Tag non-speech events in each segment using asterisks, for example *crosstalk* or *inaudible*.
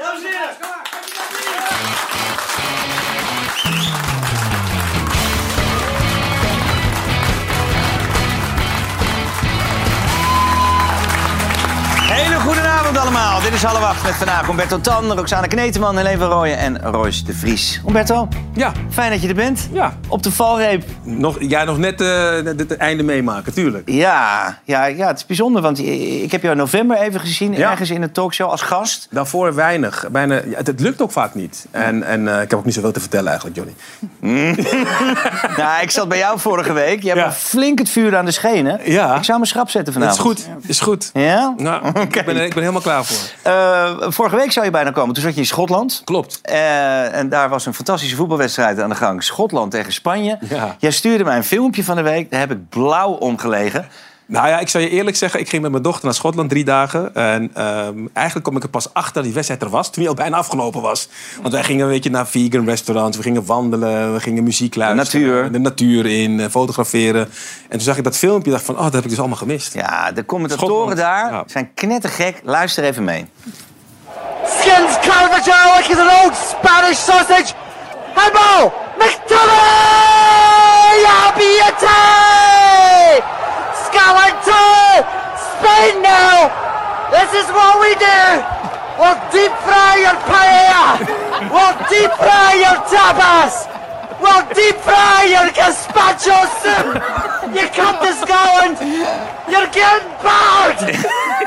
Dobrze! Dit is Half Acht met vandaag Umberto Tan, Roxane Kneteman, Helene van Rooyen en Royce de Vries. Umberto, Ja, fijn dat je er bent. ja. Op de valreep. Nog, ja, nog net eh, het, einde meemaken, tuurlijk. Ja, ja, ja, het is bijzonder, want ik heb jou in november even gezien... Ja. ergens in een talkshow als gast. Daarvoor weinig. Bijna, ja, het, het lukt ook vaak niet. En, en eh, ik heb ook niet zoveel te vertellen eigenlijk, Johnny. *laughs* Nou, ik zat bij jou vorige week. Je hebt Ja. flink het vuur aan de schenen. Ja. Ik zou me schrap zetten Het is vanavond. goed, is goed. Ja? Nou, *laughs* ik, ben, ik ben helemaal klaar voor. Eh, vorige week zou je bijna komen. Toen zat je in Schotland. Klopt. Eh, en daar was een fantastische voetbalwedstrijd aan de gang. Schotland tegen Spanje. Ja. Jij stuurde mij een filmpje van de week. Daar heb ik blauw om gelegen. Nou ja, ik zou je eerlijk zeggen, ik ging met mijn dochter naar Schotland drie dagen. En ehm, eigenlijk kom ik er pas achter dat die wedstrijd er was toen die al bijna afgelopen was. Want wij gingen een beetje naar vegan restaurants, we gingen wandelen, we gingen muziek luisteren. natuur. De natuur in, eh, fotograferen. En toen zag ik dat filmpje en dacht van, oh, dat heb ik dus allemaal gemist. Ja, de commentatoren Schotland, daar ja. zijn knettergek. Luister even mee. Skins Carvajal like he's an old Spanish sausage. Handball! McTominay! Abiete! Scalante! Spain now! This is what we do! We'll deep fry your paella! We'll deep fry your tapas! We'll deep fry your gazpacho soup! You cut this going! You're getting bored!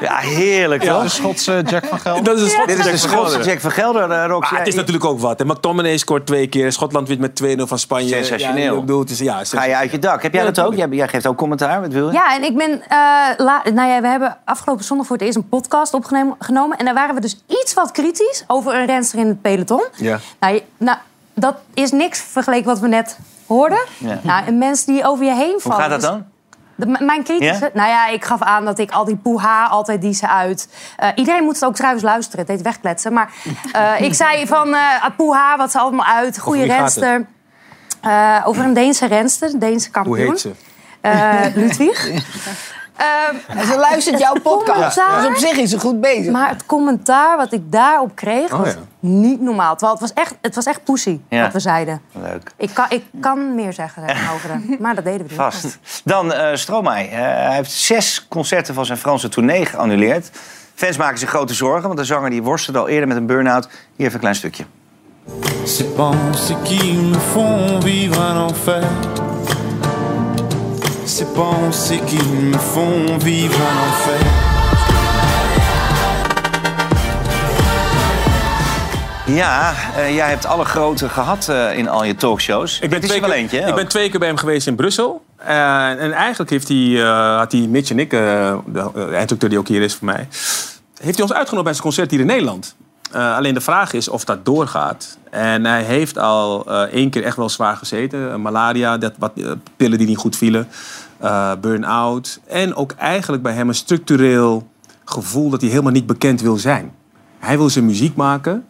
Ja, heerlijk toch? De Schotse Jack van Gelder. Dat is een Schotse Dit is de Jack van Schotse Gelder. Jack van Gelder, eh, Rox. Maar het is natuurlijk ook wat. hè. McTominay scoort twee keer. Schotland wint met 2-0 van Spanje. Sensationeel. Ja, ik bedoel, het is, ja, Ga je uit je dak. Heb jij Ja, dat ook? Jij, geeft ook commentaar. Wat wil je? Ja, en ik ben. eh, la- nou ja, we hebben afgelopen zondag voor het eerst een podcast opgenomen. En daar waren we dus iets wat kritisch over een renster in het peloton. Ja. Nou, nou, dat is niks vergeleken wat we net hoorden. Ja. Nou, een mens die over je heen Hoe valt. gaat dat dan? De- mijn kritische... Nou ja, ik gaf aan dat ik al die poeha altijd die ze uit. Eh, iedereen moet het ook trouwens luisteren. Het heet wegkletsen. Maar eh, ik zei van eh poeha, wat ze allemaal uit. Goede renster. Eh, over een Deense renster, een Deense kampioen. Hoe heet ze? Eh, Ludwig. *laughs* En *laughs* ze luistert jouw podcast. Ja. Dus op zich is ze goed bezig. maar het commentaar wat ik daarop kreeg Oh, was ja. niet normaal. Terwijl het was echt, het was echt poesie Ja. wat we zeiden. Leuk. Ik kan, ik kan meer zeggen *laughs* over hem, maar dat deden we niet. Vast. Dan eh Stromae. Eh, hij heeft zes concerten van zijn Franse tournee geannuleerd. Fans maken zich grote zorgen, want de zanger die worstelde al eerder met een burn-out. Hier even een klein stukje. Ces pensées qui me font vivre un enfer. Ces pensées qui me font vivre un enfer. Ja, eh, jij hebt alle grote gehad eh, in al je talkshows. Ik ben, twee er wel keer, eentje, ik ben twee keer bij hem geweest in Brussel. Eh, en eigenlijk heeft hij, eh, had hij Mitch en ik, eh, de uh, eindredacteur die ook hier is voor mij... heeft hij ons uitgenodigd bij zijn concert hier in Nederland. Eh, alleen de vraag is of dat doorgaat. En hij heeft al eh, één keer echt wel zwaar gezeten. Malaria, dat, wat, pillen die niet goed vielen. Eh, burn-out. En ook eigenlijk bij hem een structureel gevoel dat hij helemaal niet bekend wil zijn. Hij wil zijn muziek maken.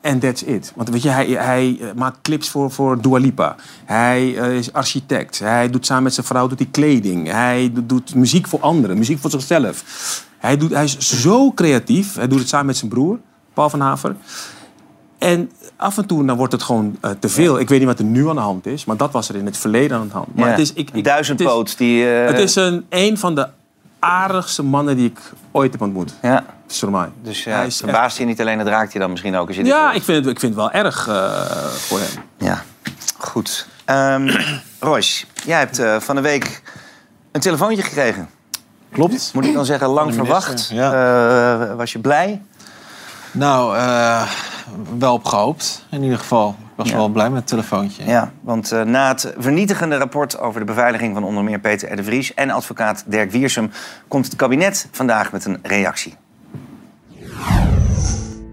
En that's it. Want weet je, hij, hij eh, maakt clips voor, voor Dua Lipa. Hij eh, is architect. Hij doet samen met zijn vrouw doet hij kleding. Hij doet, doet muziek voor anderen, muziek voor zichzelf. Hij, doet, hij is zo creatief. Hij doet het samen met zijn broer, Paul van Haver. En af en toe dan wordt het gewoon eh, te veel. Ik weet niet wat er nu aan de hand is, maar dat was er in het verleden aan de hand. Maar Ja. het is, ik, ik, Duizendpoot. Het Die, eh, is, het is een, een van de aardigste mannen die ik ooit heb ontmoet. Ja, Stromae. dus Hij ja, is echt- verbaast je niet alleen, dat raakt je dan misschien ook als je dit Ja, ik vind, het, ik vind het wel erg eh, voor hem. Ja, goed. Ehm *clears throat* Royce, jij hebt eh, van de week een telefoontje gekregen. Klopt. Moet ik dan zeggen, lang verwacht. Eh, was je blij? Nou, eh, wel op gehoopt. In ieder geval. Ik was Ja. wel blij met het telefoontje. Ja, want eh, na het vernietigende rapport over de beveiliging van onder meer Peter R. de Vries en advocaat Dirk Wiersum komt het kabinet vandaag met een reactie.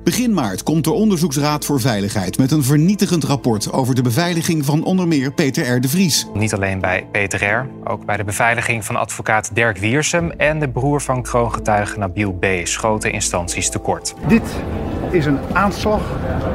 Begin maart komt de Onderzoeksraad voor Veiligheid met een vernietigend rapport over de beveiliging van onder meer Peter R. de Vries. Niet alleen bij Peter R., ook bij de beveiliging van advocaat Dirk Wiersum en de broer van kroongetuige Nabil B. schoten instanties tekort. Dit is een aanslag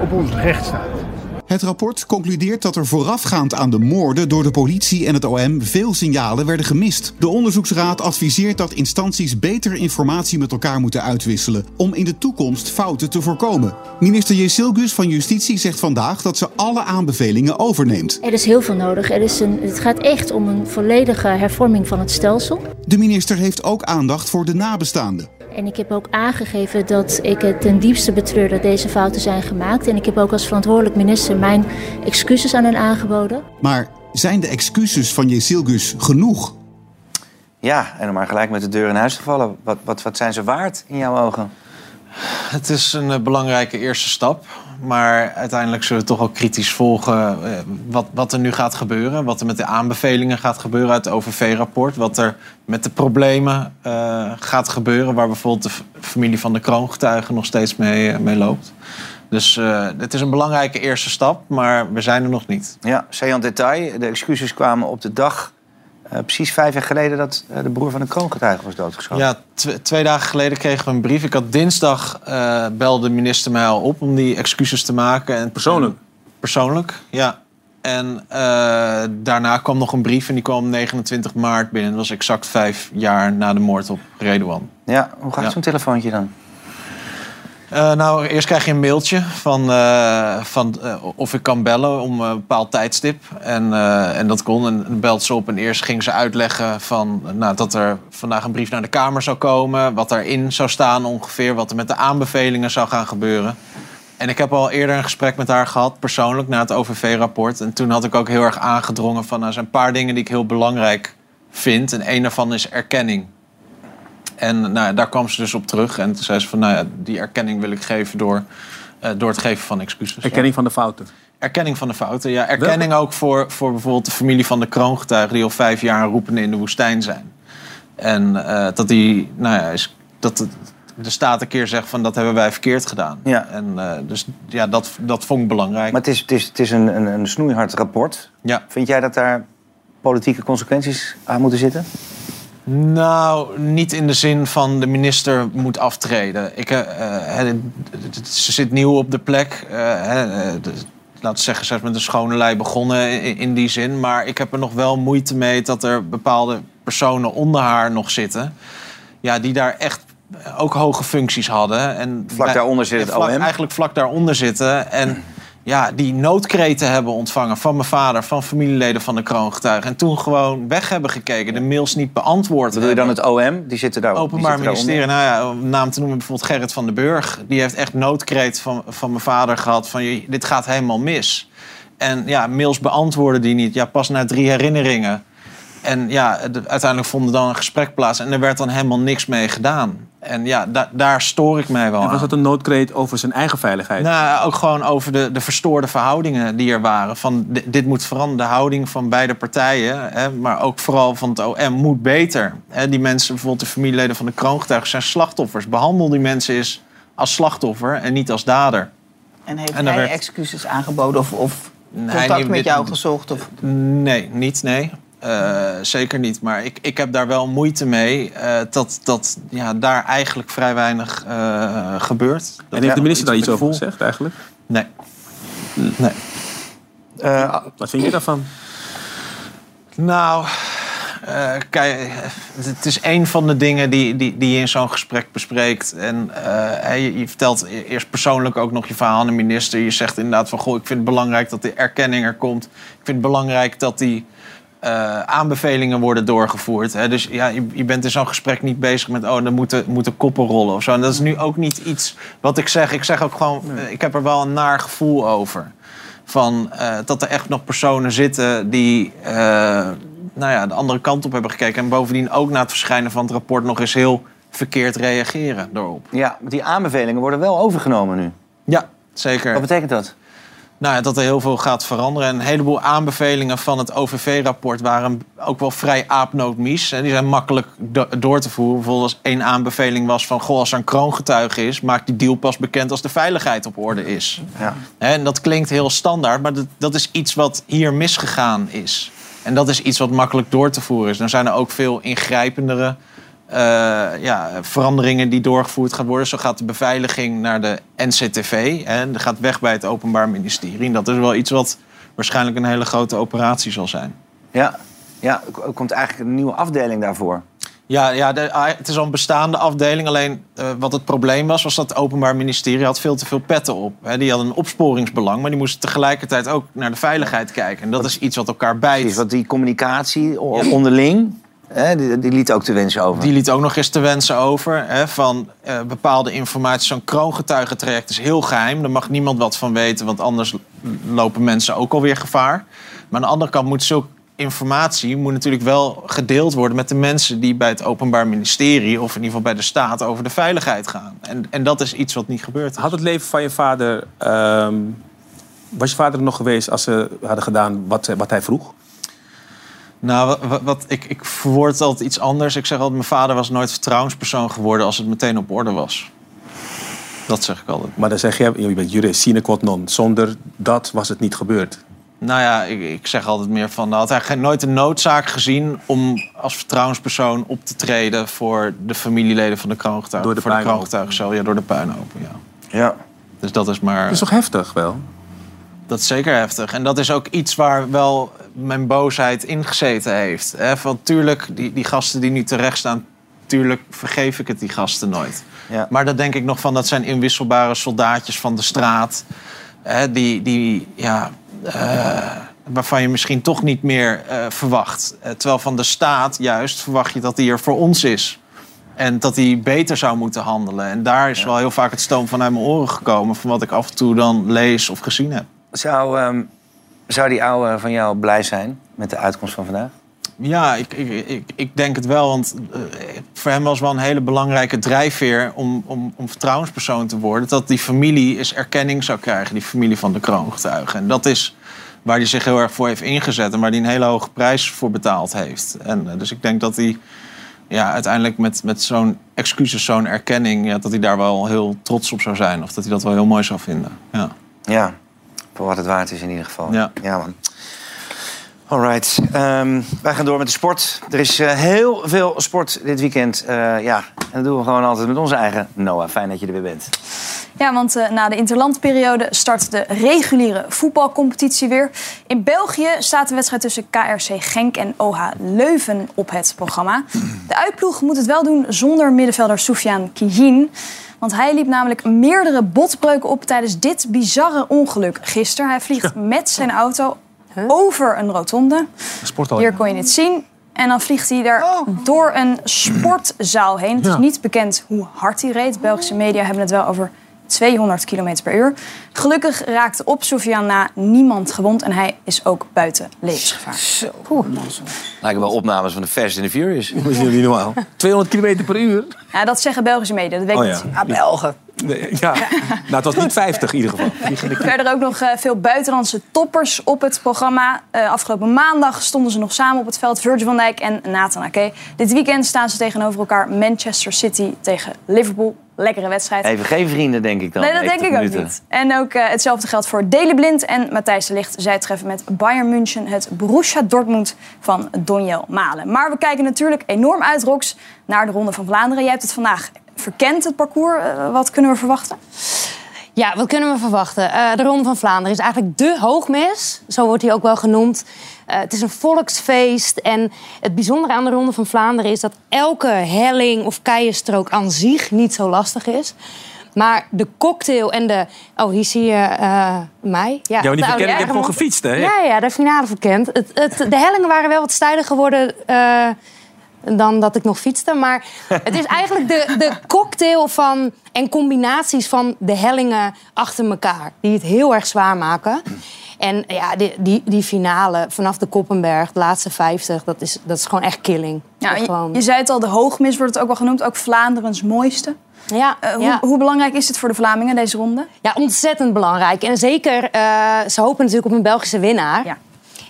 op onze rechtsstaat. Het rapport concludeert dat er voorafgaand aan de moorden door de politie en het OM veel signalen werden gemist. De onderzoeksraad adviseert dat instanties beter informatie met elkaar moeten uitwisselen om in de toekomst fouten te voorkomen. Minister Jezilgus van Justitie zegt vandaag dat ze alle aanbevelingen overneemt. Er is heel veel nodig. Er is een, het gaat echt om een volledige hervorming van het stelsel. De minister heeft ook aandacht voor de nabestaanden. En ik heb ook aangegeven dat ik het ten diepste betreur dat deze fouten zijn gemaakt. En ik heb ook als verantwoordelijk minister mijn excuses aan hen aangeboden. Maar zijn de excuses van Jezilgus genoeg? Ja, en om maar gelijk met de deur in huis te vallen. Wat, wat, wat zijn ze waard in jouw ogen? Het is een eh, belangrijke eerste stap. Maar uiteindelijk zullen we toch ook kritisch volgen eh, wat, wat er nu gaat gebeuren. Wat er met de aanbevelingen gaat gebeuren uit het OVV-rapport. Wat er met de problemen eh, gaat gebeuren. Waar bijvoorbeeld de familie van de kroongetuige nog steeds mee, eh, mee loopt. Dus eh, het is een belangrijke eerste stap, maar we zijn er nog niet. Ja, saillant detail. De excuses kwamen op de dag, eh, precies vijf jaar geleden... dat eh, de broer van de kroongetuige was doodgeschoten. Ja, tw- twee dagen geleden kregen we een brief. Ik had dinsdag eh, belde de minister mij al op om die excuses te maken. En, Persoonlijk? persoonlijk, ja. En eh, daarna kwam nog een brief en die kwam 29 maart binnen. Dat was exact vijf jaar na de moord op Redouan. Ja, hoe gaat Ja. zo'n telefoontje dan? Eh, nou, eerst krijg je een mailtje van, eh, van eh, of ik kan bellen om een bepaald tijdstip. En, en dat kon. En dan belt ze op. En eerst ging ze uitleggen van, nou, dat er vandaag een brief naar de Kamer zou komen. Wat daarin zou staan ongeveer. Wat er met de aanbevelingen zou gaan gebeuren. En ik heb al eerder een gesprek met haar gehad, persoonlijk, na het OVV-rapport. En toen had ik ook heel erg aangedrongen van... Nou, er zijn een paar dingen die ik heel belangrijk vind. En een daarvan is erkenning. En nou, daar kwam ze dus op terug. En toen zei ze van, nou ja, die erkenning wil ik geven door, eh, door het geven van excuses. Erkenning van de fouten. Erkenning van de fouten, ja. Erkenning ook voor, voor bijvoorbeeld de familie van de kroongetuigen... die al vijf jaar roepende in de woestijn zijn. En eh, dat die, nou ja, is, dat de, de staat een keer zegt van dat hebben wij verkeerd gedaan. Ja. En eh, dus ja, dat, dat vond ik belangrijk. Maar het is, het is, het is een, een, een snoeihard rapport. Ja. Vind jij dat daar politieke consequenties aan moeten zitten? Nou, niet in de zin van de minister moet aftreden. Ik, eh, eh, ze zit nieuw op de plek. eh, de- laten we zeggen, ze is met een schone lei begonnen in, in die zin. Maar ik heb er nog wel moeite mee dat er bepaalde personen onder haar nog zitten. Ja, die daar echt ook hoge functies hadden. En Vlak daaronder zit het OM. Eigenlijk vlak daaronder zitten. En ja, die noodkreten hebben ontvangen van mijn vader, van familieleden van de kroongetuigen. En toen gewoon weg hebben gekeken, de mails niet beantwoord Bedoel je dan het OM? Die zitten daar Openbaar zitten ministerie. daaronder. Nou ja, om naam te noemen bijvoorbeeld Gerrit van den Burg. Die heeft echt noodkreet van, van mijn vader gehad van "Joh, dit gaat helemaal mis. En ja, mails beantwoorden die niet. Ja, pas na drie herinneringen. En ja, de- uiteindelijk vond er dan een gesprek plaats en er werd dan helemaal niks mee gedaan. En ja, da- daar stoor ik mij wel En aan. was dat een noodkreet over zijn eigen veiligheid? Nou, ook gewoon over de, de verstoorde verhoudingen die er waren. Van di- dit moet veranderen, de houding van beide partijen. Hè, maar ook vooral van het OM moet beter. Hè, die mensen, bijvoorbeeld de familieleden van de kroongetuigen, zijn slachtoffers. Behandel die mensen eens als slachtoffer en niet als dader. En heeft En hij werd- excuses aangeboden of, of Nee, contact met dit- jou gezocht? Of... Nee, niet, nee. Eh, zeker niet. Maar ik, ik heb daar wel moeite mee eh, dat, dat ja, daar eigenlijk vrij weinig eh, gebeurt. Dat En heeft de minister daar iets over gezegd eigenlijk? Nee. nee. Eh, Wat vind je daarvan? Nou, eh, kijk, het is een van de dingen die, die, die je in zo'n gesprek bespreekt. En eh, je, je vertelt e- eerst persoonlijk ook nog je verhaal aan de minister. Je zegt inderdaad van, goh, ik vind het belangrijk dat de erkenning er komt. Ik vind het belangrijk dat die eh, aanbevelingen worden doorgevoerd. Hè. Dus ja, je, je bent in zo'n gesprek niet bezig met, oh, er moeten, moeten koppen rollen of zo. En dat is nu ook niet iets wat ik zeg. Ik zeg ook gewoon, eh, ik heb er wel een naar gevoel over. Van eh, dat er echt nog personen zitten die nou ja, de andere kant op hebben gekeken. En bovendien ook na het verschijnen van het rapport nog eens heel verkeerd reageren daarop. ja, die aanbevelingen worden wel overgenomen nu. Ja, zeker. Wat betekent dat? Nou dat er heel veel gaat veranderen. En een heleboel aanbevelingen van het OVV-rapport waren ook wel vrij aapnootmies. En die zijn makkelijk do- door te voeren. Bijvoorbeeld als één aanbeveling was van... Goh, als er een kroongetuige is, maak die deal pas bekend als de veiligheid op orde is. Ja. En dat klinkt heel standaard, maar dat, dat is iets wat hier misgegaan is. En dat is iets wat makkelijk door te voeren is. Dan zijn er ook veel ingrijpendere ja, veranderingen die doorgevoerd gaan worden. Zo gaat de beveiliging naar de NCTV. En dat gaat weg bij het Openbaar Ministerie. En dat is wel iets wat waarschijnlijk een hele grote operatie zal zijn. Ja, ja er komt eigenlijk een nieuwe afdeling daarvoor. Ja, ja de- ah, het is al een bestaande afdeling. Alleen eh, wat het probleem was, was dat het Openbaar Ministerie had veel te veel petten op. Hè, die hadden een opsporingsbelang, maar die moesten tegelijkertijd ook naar de veiligheid kijken. En dat is iets wat elkaar bijt. Precies, want die communicatie onderling, hè, die, die liet ook te wensen over. Die liet ook nog eens te wensen over. Hè, van eh, bepaalde informatie. Zo'n kroongetuigentraject is heel geheim. Daar mag niemand wat van weten, want anders lopen mensen ook alweer gevaar. Maar aan de andere kant moet zulke informatie moet natuurlijk wel gedeeld worden met de mensen die bij het Openbaar Ministerie of in ieder geval bij de staat over de veiligheid gaan. En, en dat is iets wat niet gebeurt. Had het leven van je vader... ehm, was je vader er nog geweest als ze hadden gedaan wat, wat hij vroeg? Nou, wat, ik, ik verwoord altijd iets anders. Ik zeg altijd, mijn vader was nooit vertrouwenspersoon geworden als het meteen op orde was. Dat zeg ik altijd. Maar dan zeg je, je bent jurist, sine qua non. Zonder dat was het niet gebeurd. Nou ja, ik, ik zeg altijd meer van... had hij nooit een noodzaak gezien om als vertrouwenspersoon op te treden... voor de familieleden van de kroongetuigen. Door de voor de kroongetuigencel, ja, door de puinhopen, ja. Ja. Dus dat is maar... Dat is toch heftig wel? Dat is zeker heftig. En dat is ook iets waar wel mijn boosheid in gezeten heeft. Hè? Van tuurlijk, die, die gasten die nu terecht staan... tuurlijk vergeef ik het die gasten nooit. Ja. Maar dat denk ik nog van, dat zijn inwisselbare soldaatjes van de straat. Hè, die, die, ja, eh, waarvan je misschien toch niet meer eh, verwacht. Eh, terwijl van de staat juist verwacht je dat die er voor ons is. En dat hij beter zou moeten handelen. En daar is wel heel vaak het stoom van uit mijn oren gekomen... van wat ik af en toe dan lees of gezien heb. Zou, ehm, zou die oude van jou blij zijn met de uitkomst van vandaag? Ja, ik, ik, ik, ik denk het wel. Want eh, voor hem was wel een hele belangrijke drijfveer om, om, om vertrouwenspersoon te worden. Dat die familie eens erkenning zou krijgen, die familie van de kroongetuigen. En dat is waar hij zich heel erg voor heeft ingezet en waar hij een hele hoge prijs voor betaald heeft. En, eh, dus ik denk dat hij ja, uiteindelijk met, met zo'n excuses, zo'n erkenning, ja, dat hij daar wel heel trots op zou zijn. Of dat hij dat wel heel mooi zou vinden. Ja. Ja, voor wat het waard is in ieder geval. Ja. man. Alright, ehm, wij gaan door met de sport. Er is eh, heel veel sport dit weekend. Eh, ja, en dat doen we gewoon altijd met onze eigen Noah. Fijn dat je er weer bent. Ja, want eh, na de interlandperiode start de reguliere voetbalcompetitie weer. In België staat de wedstrijd tussen KRC Genk en OH Leuven op het programma. De uitploeg moet het wel doen zonder middenvelder Soufiane Kijin. Want hij liep namelijk meerdere botbreuken op tijdens dit bizarre ongeluk gisteren. Hij vliegt met zijn auto over een rotonde. Hier kon je het zien. En dan vliegt hij er door een sportzaal heen. Het is Ja. niet bekend hoe hard hij reed. Belgische media hebben het wel over 200 km per uur. Gelukkig raakte op Sofian na niemand gewond. En hij is ook buiten levensgevaar. Lijken wel opnames van de Fast and the Furious. Dat is niet normaal. 200 km per uur? Ja, dat zeggen Belgische media, dat weet ik Oh ja. niet. Ah, Belgen. Nee, *laughs* ja. Nou, het was niet 50 in ieder geval. Verder ook nog eh, veel buitenlandse toppers op het programma. Eh, afgelopen maandag stonden ze nog samen op het veld. Virgil van Dijk en Nathan Ake. Dit weekend staan ze tegenover elkaar. Manchester City tegen Liverpool. Lekkere wedstrijd. Even geen vrienden, denk ik dan. Nee, dat denk 90 ik ook niet. En ook eh, hetzelfde geldt voor Dele Blind en Matthijs de Ligt. Zij treffen met Bayern München het Borussia Dortmund van Donjel Malen. Maar we kijken natuurlijk enorm uit, Rox, naar de Ronde van Vlaanderen. Jij hebt het vandaag verkend, het parcours. Eh, wat kunnen we verwachten? Ja, wat kunnen we verwachten? Eh, de Ronde van Vlaanderen is eigenlijk de hoogmis. Zo wordt hij ook wel genoemd. Eh, het is een volksfeest. En het bijzondere aan de Ronde van Vlaanderen is dat elke helling of keienstrook aan zich niet zo lastig is. Maar de cocktail en de... Oh, hier zie je eh, mij. Ja, Ja, maar die je hebt Ergemond. gewoon gefietst, hè? Ja, ja, de finale verkend. Het, het, de hellingen waren wel wat steiler geworden eh, dan dat ik nog fietste. Maar *laughs* het is eigenlijk de, de cocktail van en combinaties van de hellingen achter elkaar. Die het heel erg zwaar maken. En ja, die, die, die finale vanaf de Koppenberg, de laatste 50, dat is, dat is gewoon echt killing. Ja, je, gewoon... je zei het al, de hoogmis wordt het ook wel genoemd. Ook Vlaanderens mooiste. Ja, Eh, ja. hoe, hoe belangrijk is het voor de Vlamingen, deze ronde? Ja, ontzettend belangrijk. En zeker, eh, ze hopen natuurlijk op een Belgische winnaar. Ja.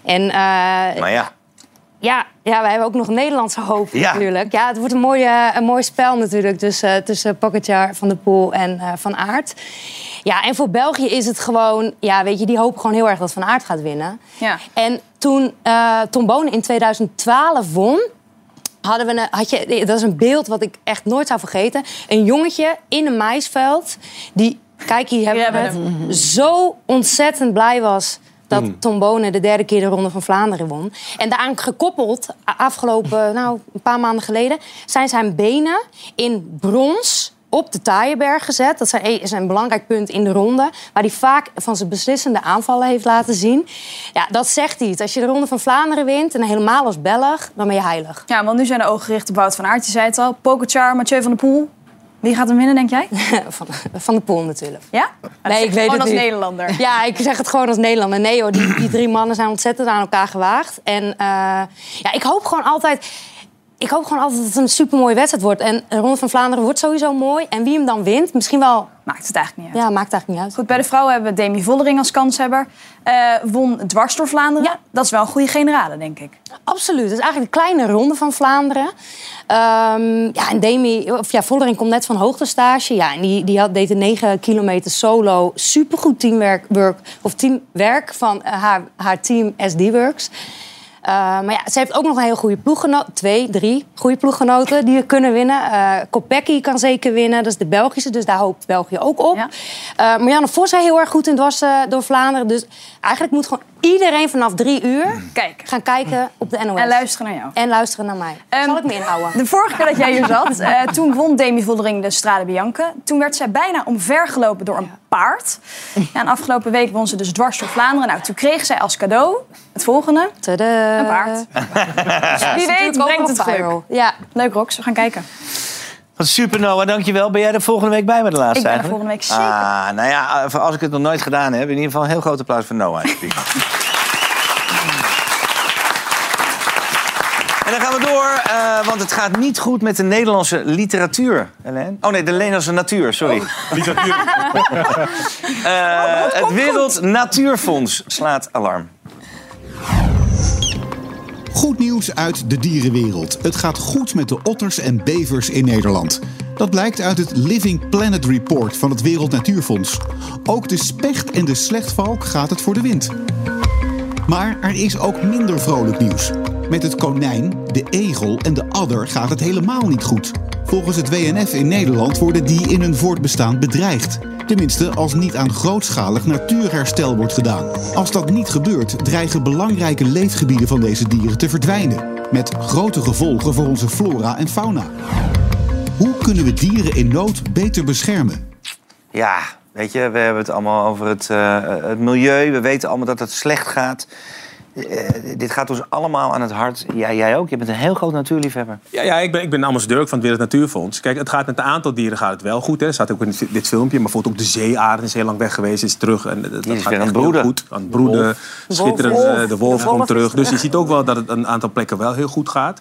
En eh, Maar ja, Ja, ja, wij hebben ook nog Nederlandse hoop Ja. natuurlijk. Ja, het wordt een, mooie, een mooi spel natuurlijk tussen, tussen Pogacar, Van der Poel en eh, Van Aert. Ja, en voor België is het gewoon... Ja, weet je, die hopen gewoon heel erg dat Van Aert gaat winnen. Ja. En toen eh Tom Bonen in 2012 won... hadden we een, had je, dat is een beeld wat ik echt nooit zou vergeten. Een jongetje in een maisveld die, kijk hier hebben we het, zo ontzettend blij was dat Mm. Tom Bonen de derde keer de Ronde van Vlaanderen won. En daaraan gekoppeld, afgelopen, nou, een paar maanden geleden... zijn zijn benen in brons op de Taaienberg gezet. Dat zijn- is een belangrijk punt in de ronde... waar hij vaak van zijn beslissende aanvallen heeft laten zien. Ja, dat zegt iets. Als je de Ronde van Vlaanderen wint, en helemaal als Belg... dan ben je heilig. Ja, want nu zijn de ogen gericht op Wout van Aert. Je zei het al. Pogacar, Mathieu van der Poel. Wie gaat hem winnen, denk jij? *laughs* van, van de Poel natuurlijk. Ja? Nee, ik weet Gewoon het als niet. Nederlander. Ja, ik zeg het gewoon als Nederlander. Nee hoor, die, die drie mannen zijn ontzettend aan elkaar gewaagd. En eh, ja, ik hoop gewoon altijd... Ik hoop gewoon altijd dat het een supermooie wedstrijd wordt. En de Ronde van Vlaanderen wordt sowieso mooi. En wie hem dan wint, misschien wel... Maakt het eigenlijk niet uit. Ja, maakt eigenlijk niet uit. Goed, bij de vrouwen hebben we Demi Vollering als kanshebber. Eh won dwars door Vlaanderen. Dat is wel een goede generale, denk ik. Absoluut. Het is eigenlijk de kleine ronde van Vlaanderen. Ehm, ja, en Demi, of ja, Vollering komt net van hoogtestage. Ja, en die, die had, deed een 9 kilometer solo. Supergoed teamwerk work, of teamwerk van eh, haar, haar team SD Works. Eh, maar ja, ze heeft ook nog een heel goede ploeggenoot. Twee, drie goede ploeggenoten die kunnen winnen. Eh Kopecky kan zeker winnen. Dat is de Belgische, dus daar hoopt België ook op. Eh Marianne Vos is heel erg goed in dwarsen door Vlaanderen. Dus eigenlijk moet gewoon iedereen vanaf drie uur gaan kijken op de NOS. En luisteren naar jou. En luisteren naar mij. Zal ik me inhouden? De vorige keer dat jij hier zat, eh, toen won Demi Vollering de Strade Bianche. Toen werd zij bijna omvergelopen door een paard. Ja, en afgelopen week won ze dus dwars door Vlaanderen. Nou, toen kreeg zij als cadeau het volgende. Een paard. Dus wie weet brengt het geluk. Ja. Leuk, Rox. We gaan kijken. Wat super, Noah. Dankjewel. Ben jij er volgende week bij met de laatste Ik ben er eigenlijk? volgende week zeker. Ah, nou ja, voor als ik het nog nooit gedaan heb, in ieder geval een heel groot applaus voor Noah. *laughs* En dan gaan we door, eh, want het gaat niet goed met de Nederlandse literatuur. Helene? Oh nee, de Nederlandse natuur, sorry. Literatuur. *laughs* het Wereld Natuurfonds slaat alarm. Goed nieuws uit de dierenwereld. Het gaat goed met de otters en bevers in Nederland. Dat blijkt uit het Living Planet Report van het Wereld Natuurfonds. Ook de specht en de slechtvalk gaat het voor de wind. Maar er is ook minder vrolijk nieuws. Met het konijn, de egel en de adder gaat het helemaal niet goed. Volgens het WNF in Nederland worden die in hun voortbestaan bedreigd. Tenminste, als niet aan grootschalig natuurherstel wordt gedaan. Als dat niet gebeurt, dreigen belangrijke leefgebieden van deze dieren te verdwijnen. Met grote gevolgen voor onze flora en fauna. Hoe kunnen we dieren in nood beter beschermen? Ja, weet je, we hebben het allemaal over het, eh, het milieu. We weten allemaal dat het slecht gaat. Eh, dit gaat ons allemaal aan het hart. Ja, jij ook. Je bent een heel groot natuurliefhebber. Ja, ja ik, ben, ik ben ambassadeur van het Wereld Natuurfonds. Kijk, het gaat met een aantal dieren gaat het wel goed. Hè. Dat staat ook in dit- filmpje. Maar bijvoorbeeld ook de zeearend is heel lang weg geweest, is terug. En dat, dat is gaat weer aan echt het broeden. heel goed. Aan het broeden. Schitterend. Wolf. eh, De wolf komt terug. Dus je ziet ook wel dat het een aantal plekken wel heel goed gaat.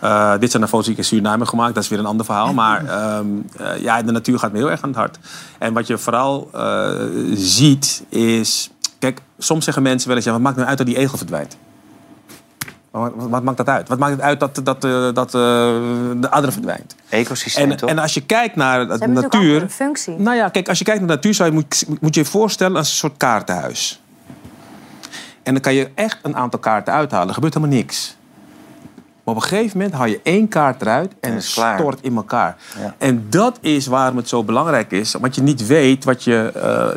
Eh, dit zijn de foto's die ik in Suriname gemaakt. Dat is weer een ander verhaal. Maar *laughs* ehm, eh, ja, de natuur gaat me heel erg aan het hart. En wat je vooral eh, ziet is... Kijk, soms zeggen mensen wel eens... Ja, wat maakt nou uit dat die egel verdwijnt? Wat, wat, wat maakt dat uit? Wat maakt het uit dat, dat, eh, dat eh, de adder verdwijnt? Ecosysteem, en, toch? en als je kijkt naar de natuur... een functie. Nou ja, kijk, als je kijkt naar de natuur, zou je, moet, moet je je voorstellen als een soort kaartenhuis. En dan kan je echt een aantal kaarten uithalen. Er gebeurt helemaal niks. Maar op een gegeven moment haal je één kaart eruit en het stort in elkaar. Ja. En dat is waarom het zo belangrijk is. Want je niet weet wat je,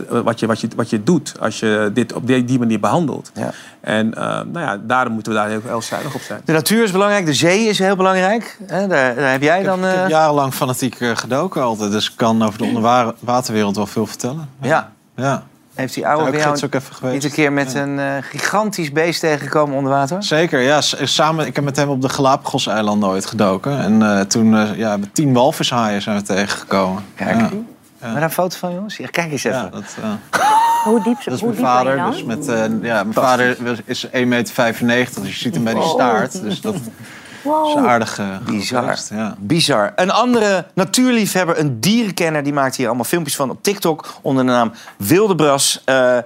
eh, wat je, wat je, wat je doet als je dit op die, die manier behandelt. En eh, nou ja, daarom moeten we daar heel, heel zuinig op zijn. De natuur is belangrijk, de zee is heel belangrijk. Hè, daar, daar heb jij dan... Ik heb eh, jarenlang fanatiek gedoken altijd. Dus ik kan over de onderwaterwereld wel veel vertellen. Ja. Ja. Heeft die oude Ook bij jou gids ook even geweest. niet een keer met een eh, gigantisch beest tegengekomen onder water? Zeker, ja. S- Samen, ik heb met hem op de Galapagos-eilanden ooit gedoken. En eh, toen eh, ja, met tien walvishaaien zijn we tegengekomen. Kijk. Ja. Maar daar een foto van, jongens? Ja, kijk eens even. Ja, dat, eh, Hoe diep, dat is hoe mijn diep vader. Dus met, eh, ja, mijn vader is 1,95 meter, dus je ziet hem bij die Wow. staart. Dus dat is een aardige Bizar. geweest, ja. Bizar. Een andere natuurliefhebber, een dierenkenner, die maakt hier allemaal filmpjes van op TikTok onder de naam Wildebras. Eh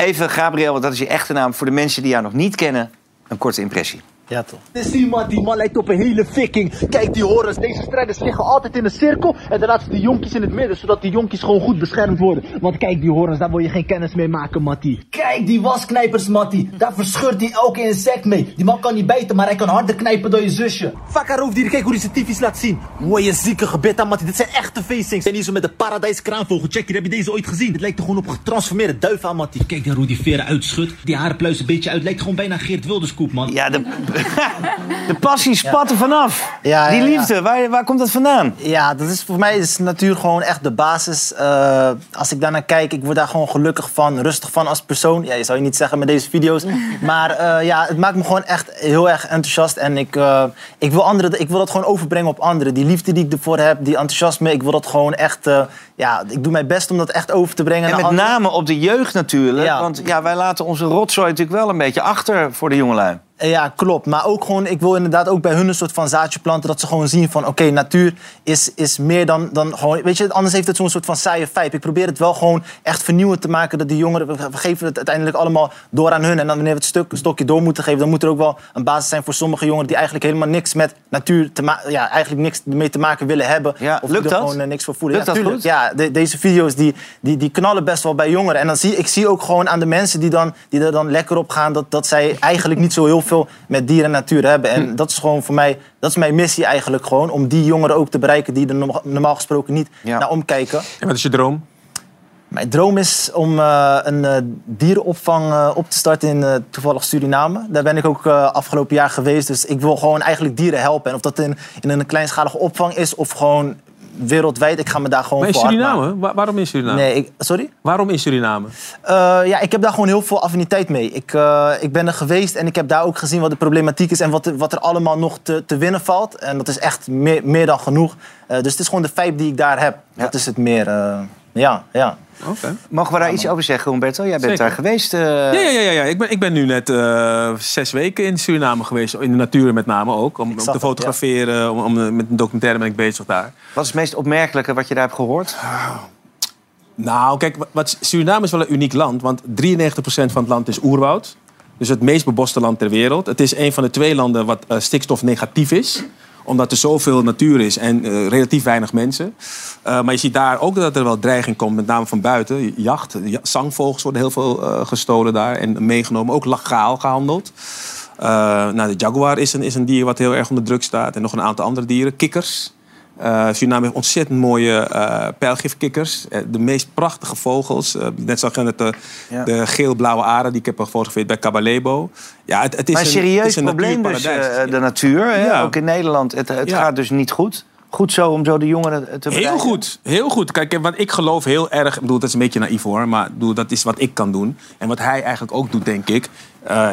even, Gabriel, want dat is je echte naam. Voor de mensen die jou nog niet kennen, een korte impressie. Ja, toch. Zie man, die man lijkt op een hele viking. Kijk die horens, deze strijders liggen altijd in een cirkel. En dan laten ze die jonkies in het midden, zodat die jonkies gewoon goed beschermd worden. Want kijk die horens, daar wil je geen kennis mee maken, Mattie. Kijk die wasknijpers, Mattie. Daar verscheurt hij elke insect mee. Die man kan niet bijten, maar hij kan harder knijpen dan je zusje. Haar hoofddieren, kijk hoe hij zijn tyfies laat zien. Mooie zieke gebitten, Mattie. Dit zijn echte facings. En hier zo met de paradijskraanvogel. Check, hier heb je deze ooit gezien. Het lijkt er gewoon op een getransformeerde duif aan, Mattie. Kijk dan hoe die veren uitschudt. Die haarpluis een beetje uit. Lijkt gewoon bijna Geert Wilders koep, man. Ja, de, *laughs* de passie spat er vanaf. Ja, Die ja, liefde, Waar, waar komt dat vandaan? Ja, dat is voor mij is natuur gewoon echt de basis. Eh, als ik daarnaar kijk, ik word daar gewoon gelukkig van, rustig van als persoon. Ja, je zou je niet zeggen met deze video's. *laughs* Maar eh, ja, het maakt me gewoon echt heel erg enthousiast. En ik, eh, ik, wil anderen, ik wil dat gewoon overbrengen op anderen. Die liefde die ik ervoor heb, die enthousiasme. Ik wil dat gewoon echt... ja, ik doe mijn best om dat echt over te brengen En met anderen. name op de jeugd natuurlijk. Want ja, wij laten onze rotzooi natuurlijk wel een beetje achter voor de jongelui. Ja, klopt. Maar ook gewoon, ik wil inderdaad ook bij hun een soort van zaadje planten. Dat ze gewoon zien van, oké, natuur is, is meer dan, dan gewoon... Weet je, anders heeft het zo'n soort van saaie vibe. Ik probeer het wel gewoon echt vernieuwend te maken. Dat die jongeren, we geven het uiteindelijk allemaal door aan hun. En dan wanneer we het stuk, stokje door moeten geven... dan moet er ook wel een basis zijn voor sommige jongeren... die eigenlijk helemaal niks met natuur te maken... Ja, eigenlijk niks mee te maken willen hebben. of lukt er dat? gewoon eh, niks voor voelen. Lukt ja, dat goed? Ja, de- deze video's die, die, die knallen best wel bij jongeren. En dan zie ik zie ook gewoon aan de mensen die, dan, die er dan lekker op gaan... Dat, dat zij eigenlijk niet zo heel veel met dieren en natuur hebben. Hm. En dat is gewoon voor mij... Dat is mijn missie eigenlijk gewoon. Om die jongeren ook te bereiken die er norma- normaal gesproken niet naar omkijken. En wat is je droom? Mijn droom is om eh, een eh, dierenopvang eh, op te starten in toevallig Suriname. Daar ben ik ook eh, afgelopen jaar geweest. Dus ik wil gewoon eigenlijk dieren helpen. En of dat in, in een kleinschalige opvang is of gewoon wereldwijd. Ik ga me daar gewoon Maar in voor hard maken. Suriname? Wa- waarom in Suriname? Nee, ik, sorry? Waarom in Suriname? Eh, ja, ik heb daar gewoon heel veel affiniteit mee. Ik, eh, ik ben er geweest en ik heb daar ook gezien wat de problematiek is en wat, er- wat er allemaal nog te, te winnen valt. En dat is echt meer, meer dan genoeg. Eh, dus het is gewoon de vibe die ik daar heb. Dat is het meer. eh, ja, ja. Mogen we daar iets over zeggen, Humberto? Jij bent Zeker. daar geweest. eh, Ja, ja, ja, ja. Ik, ben, ik ben nu net eh, zes weken in Suriname geweest. In de natuur met name ook. Om, te fotograferen. Om, om, eh, met een documentaire ben ik bezig daar. Wat is het meest opmerkelijke wat je daar hebt gehoord? Nou, kijk, wat- Suriname is wel een uniek land. Want 93% van het land is oerwoud. Dus het meest beboste land ter wereld. Het is een van de twee landen wat eh, stikstof negatief is omdat er zoveel natuur is en eh, relatief weinig mensen. Eh, maar je ziet daar ook dat er wel dreiging komt, met name van buiten. Jacht, ja, zangvogels worden heel veel eh, gestolen daar en meegenomen. Ook legaal gehandeld. Eh, nou, de jaguar is een, is een dier wat heel erg onder druk staat. En nog een aantal andere dieren. Kikkers. Eh, Suriname heeft ontzettend mooie eh pijlgifkikkers. Eh, de meest prachtige vogels. Net zag je net de, Ja. de geel-blauwe aren die ik heb gefotografeerd bij Cabalebo. Ja, het, het is maar een het serieus is een probleem dus, de natuur. Hè? Ja. Ook in Nederland. Het, het Ja. gaat dus niet goed. Goed zo om zo de jongeren te bereiken. Heel goed, heel goed. Kijk, want ik geloof heel erg... Ik bedoel, dat is een beetje naïef hoor, maar bedoel, dat is wat ik kan doen. En wat hij eigenlijk ook doet, denk ik.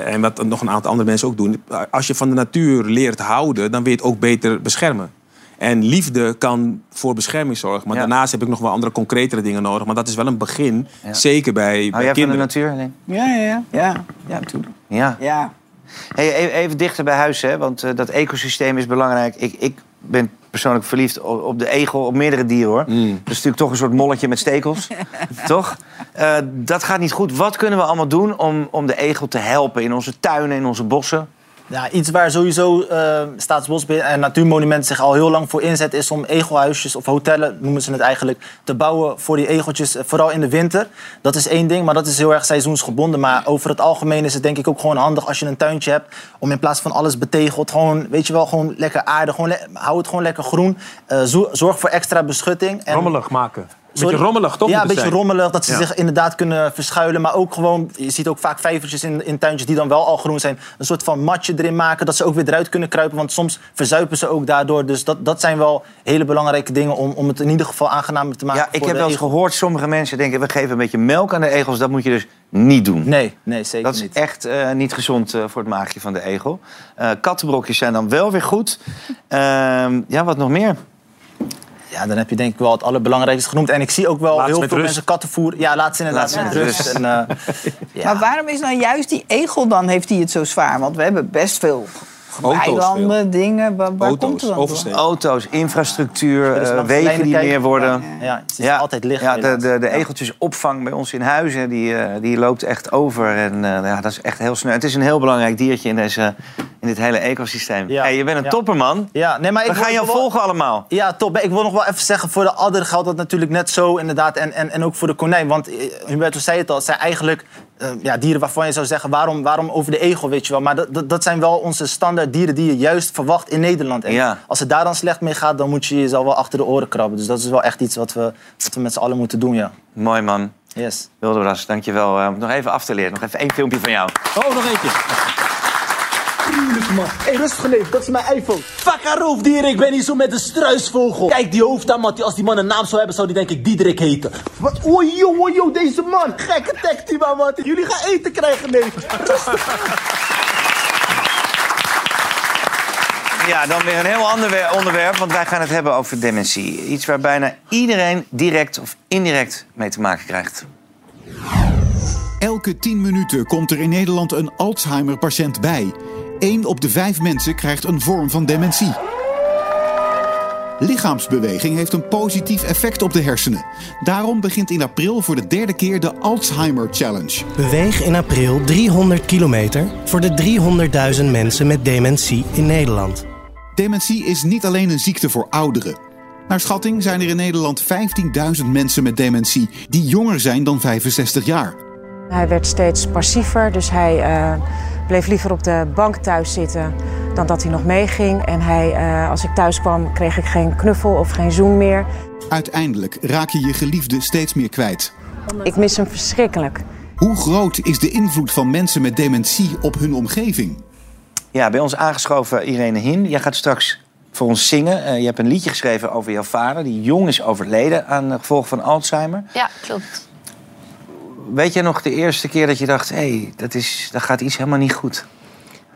en wat nog een aantal andere mensen ook doen. Als je van de natuur leert houden, dan wil je het ook beter beschermen. En liefde kan voor bescherming zorgen. Maar Ja. daarnaast heb ik nog wel andere concretere dingen nodig. Maar dat is wel een begin, Ja. zeker bij, Hou bij jij van de kinderen. natuur? Ja, ja, ja. Ja, ja natuurlijk. Ja. Ja. Hey, even, even dichter bij huis, hè? want eh, dat ecosysteem is belangrijk. Ik, ik ben persoonlijk verliefd op, op de egel, op meerdere dieren hoor. Mm. Dat is natuurlijk toch een soort molletje met stekels. *laughs* toch? Eh, dat gaat niet goed. Wat kunnen we allemaal doen om, om de egel te helpen in onze tuinen, in onze bossen? Ja, iets waar sowieso Staatsbosbeheer en Natuurmonumenten zich al heel lang voor inzet... is om egelhuisjes of hotellen, noemen ze het eigenlijk... te bouwen voor die egeltjes, eh, vooral in de winter. Dat is één ding, maar dat is heel erg seizoensgebonden. Maar over het algemeen is het denk ik ook gewoon handig als je een tuintje hebt... om in plaats van alles betegeld, gewoon, weet je wel, gewoon lekker aarde. Gewoon hou het gewoon lekker groen. Eh, zo- zorg voor extra beschutting. En- Rommelig maken. Beetje Sorry? rommelig, toch? Ja, een beetje zijn? rommelig. Dat ze Ja. zich inderdaad kunnen verschuilen. Maar ook gewoon, je ziet ook vaak vijvertjes in, in tuintjes die dan wel al groen zijn. Een soort van matje erin maken, dat ze ook weer eruit kunnen kruipen. Want soms verzuipen ze ook daardoor. Dus dat, dat zijn wel hele belangrijke dingen om, om het in ieder geval aangenamer te maken. Ja, ik heb wel eens egel. gehoord, sommige mensen denken... we geven een beetje melk aan de egels. Dat moet je dus niet doen. Nee, nee zeker Dat is niet. echt eh, niet gezond eh, voor het maagje van de egel. Eh, kattenbrokjes zijn dan wel weer goed. *laughs* Ehm, ja, wat nog meer? Ja, dan heb je denk ik wel het allerbelangrijkste genoemd. En ik zie ook wel Laat heel veel rust. mensen katten voeren. Ja, laat ze inderdaad Laat ze met met rust. rust. En, eh, *laughs* ja. Maar waarom is nou juist die egel dan, heeft hij het zo zwaar? Want we hebben best veel Auto's weilanden, dingen. Waar, waar komt het dan door? oversteken. Auto's, infrastructuur, eh, wegen die meer worden. Ja, ze is altijd liggen. Ja, de, de, de egeltjesopvang bij ons in huizen, die, eh, die loopt echt over. En eh, ja, dat is echt heel snel. Het is een heel belangrijk diertje in deze, in dit hele ecosysteem. Ja. Hey, je bent een Ja. topper, man. Ja, nee, maar ik We gaan jou volgen allemaal. Ja, top. Ik wil nog wel even zeggen, voor de adder geldt dat natuurlijk net zo inderdaad. En, en, en ook voor de konijn. Want Humberto zei het al, het zijn eigenlijk eh, ja, dieren waarvan je zou zeggen... Waarom, waarom over de egel, weet je wel. Maar dat, dat, dat zijn wel onze standaard dieren die je juist verwacht in Nederland. En Ja. als het daar dan slecht mee gaat, dan moet je jezelf wel achter de oren krabben. Dus dat is wel echt iets wat we, wat we met z'n allen moeten doen, ja. Mooi, man. Yes. Wildebras, dankjewel. Uh, nog even af te leren. Nog even één filmpje van jou. Oh, nog eentje. Tuurlijk, man. Hé, hey, rustig geleefd. Dat is mijn iPhone. Fuck haar roofdieren. Ik ben hier zo met een struisvogel. Kijk die hoofd aan, Mattie. Als die man een naam zou hebben, zou die denk ik Diederik heten. Wat? Oh, yo, oh, yo, deze man. Gekke tech team, man, Mattie. Jullie gaan eten krijgen, nee. *laughs* Ja, dan weer een heel ander wer- onderwerp, want wij gaan het hebben over dementie. Iets waar bijna iedereen direct of indirect mee te maken krijgt. Elke 10 minuten komt er in Nederland een Alzheimer-patiënt bij. Eén op de vijf mensen krijgt een vorm van dementie. Lichaamsbeweging heeft een positief effect op de hersenen. Daarom begint in april voor de derde keer de Alzheimer Challenge. Beweeg in april 300 kilometer voor de 300.000 mensen met dementie in Nederland. Dementie is niet alleen een ziekte voor ouderen. Naar schatting zijn er in Nederland 15.000 mensen met dementie die jonger zijn dan 65 jaar. Hij werd steeds passiever, dus hij eh, bleef liever op de bank thuis zitten dan dat hij nog meeging. En hij, eh, als ik thuis kwam, kreeg ik geen knuffel of geen zoen meer. Uiteindelijk raak je je geliefde steeds meer kwijt. Ik mis hem verschrikkelijk. Hoe groot is de invloed van mensen met dementie op hun omgeving? Ja, bij ons aangeschoven Irene Hin. Jij gaat straks voor ons zingen. Eh, je hebt een liedje geschreven over jouw vader, die jong is overleden aan de gevolgen van Alzheimer. Ja, klopt. Weet jij nog de eerste keer dat je dacht, hé, hey, dat, is, dat gaat iets helemaal niet goed?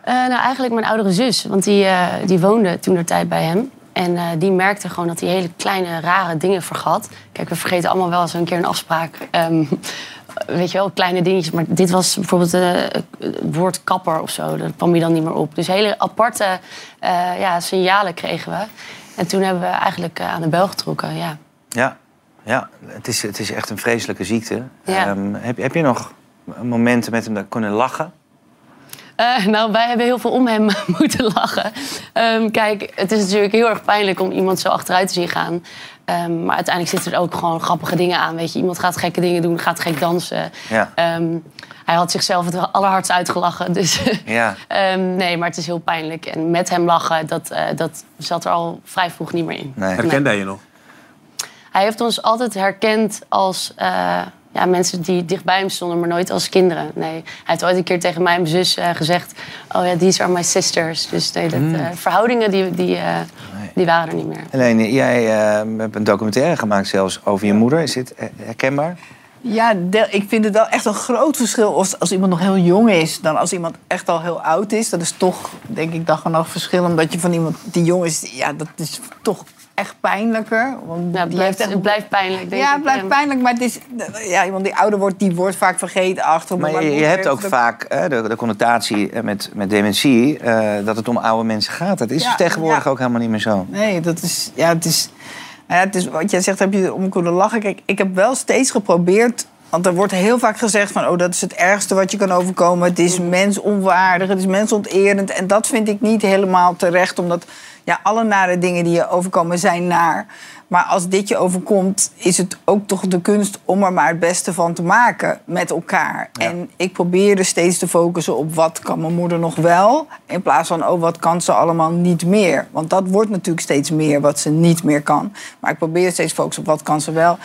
Eh, nou, eigenlijk mijn oudere zus, want die, eh, die woonde toen de tijd bij hem. En eh, die merkte gewoon dat hij hele kleine, rare dingen vergat. Kijk, we vergeten allemaal wel eens een keer een afspraak. Ehm, *laughs* weet je wel, kleine dingetjes. Maar dit was bijvoorbeeld het woord kapper of zo. Dat kwam hij dan niet meer op. Dus hele aparte ja, signalen kregen we. En toen hebben we eigenlijk aan de bel getrokken, ja. Ja, ja het, is, het is echt een vreselijke ziekte. Ja. Ehm, heb, heb je nog momenten met hem dat kunnen lachen? Eh, nou, wij hebben heel veel om hem *laughs* moeten lachen. Ehm, kijk, het is natuurlijk heel erg pijnlijk om iemand zo achteruit te zien gaan. Ehm, maar uiteindelijk zitten er ook gewoon grappige dingen aan. Weet je, iemand gaat gekke dingen doen, gaat gek dansen. Ja. Ehm, hij had zichzelf het allerhardst uitgelachen. *laughs* Dus Ja. ehm, nee, maar het is heel pijnlijk. En met hem lachen, dat, eh, dat zat er al vrij vroeg niet meer in. Herkende hij je nog? Hij heeft ons altijd herkend als eh, ja, mensen die dicht bij hem stonden, maar nooit als kinderen. Nee. Hij heeft ooit een keer tegen mij en mijn zus eh, gezegd: Oh ja, these are my sisters. Dus nee, dat, Mm. eh, verhoudingen die, die, eh, die waren er niet meer. Helene, jij eh, hebt een documentaire gemaakt zelfs over je moeder. Is dit herkenbaar? Ja, ik vind het wel echt een groot verschil als, als iemand nog heel jong is... dan als iemand echt al heel oud is. Dat is toch, denk ik, dag en nacht verschil. Omdat je van iemand die jong is, ja, dat is toch echt pijnlijker. Want Ja, het blijft, echt- het blijft pijnlijk, denk ja, ik. het blijft pijnlijk, maar het is, ja, iemand die ouder wordt, die wordt vaak vergeten achter. Maar je, je hebt ook vaak eh, de, de connotatie eh, met, met dementie... eh, dat het om oude mensen gaat. Dat is Ja, tegenwoordig ja. ook helemaal niet meer zo. Nee, dat is, ja, het is, nou ja, het is wat jij zegt, heb je om kunnen lachen. Kijk, ik heb wel steeds geprobeerd. Want er wordt heel vaak gezegd van, oh, dat is het ergste wat je kan overkomen. Het is mensonwaardig, het is mensonterend. En dat vind ik niet helemaal terecht, omdat ja, alle nare dingen die je overkomen zijn naar. Maar als dit je overkomt, is het ook toch de kunst om er maar het beste van te maken met elkaar. En ik probeerde steeds te focussen op wat kan mijn moeder nog wel. In plaats van, oh, wat kan ze allemaal niet meer. Want dat wordt natuurlijk steeds meer wat ze niet meer kan. Maar ik probeer steeds te focussen op wat kan ze wel.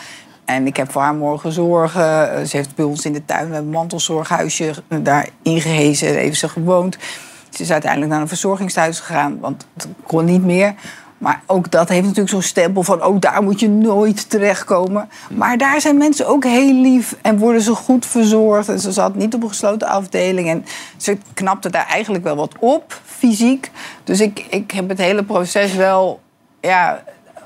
En ik heb voor haar morgen zorgen. Eh, Ze heeft bij ons in de tuin een mantelzorghuisje eh, daar ingehezen. Daar heeft ze gewoond. Ze is uiteindelijk naar een verzorgingshuis gegaan, want het kon niet meer. Maar ook dat heeft natuurlijk zo'n stempel van... ook daar moet je nooit terechtkomen. Maar daar zijn mensen ook heel lief en worden ze goed verzorgd. En ze zat niet op een gesloten afdeling. En ze knapte daar eigenlijk wel wat op, fysiek. Dus ik, ik heb het hele proces wel ja,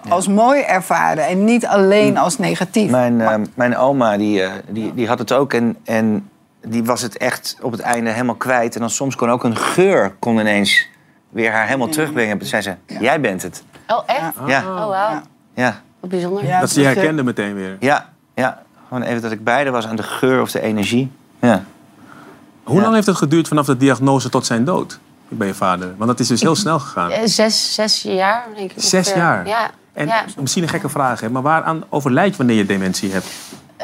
als mooi ervaren. En niet alleen als negatief. Mijn, eh, mijn oma die, eh, die, die had het ook en, en die was het echt op het einde helemaal kwijt. En dan soms kon ook een geur kon ineens weer haar helemaal terugbrengen. Toen zei ze, jij bent het. Oh, echt? Ja. Oh, wauw. Ja, Wat bijzonder. dat ze je herkende meteen weer. ja, ja. Gewoon even dat ik beide was aan de geur of de energie. Ja. Hoe lang heeft het geduurd vanaf de diagnose tot zijn dood? bij je vader? Want dat is dus heel snel gegaan. Eh, Zes, zes jaar, denk ik. Zes ongeveer. jaar? Ja. En ja. misschien een gekke vraag, hè, maar waaraan overlijd je wanneer je dementie hebt?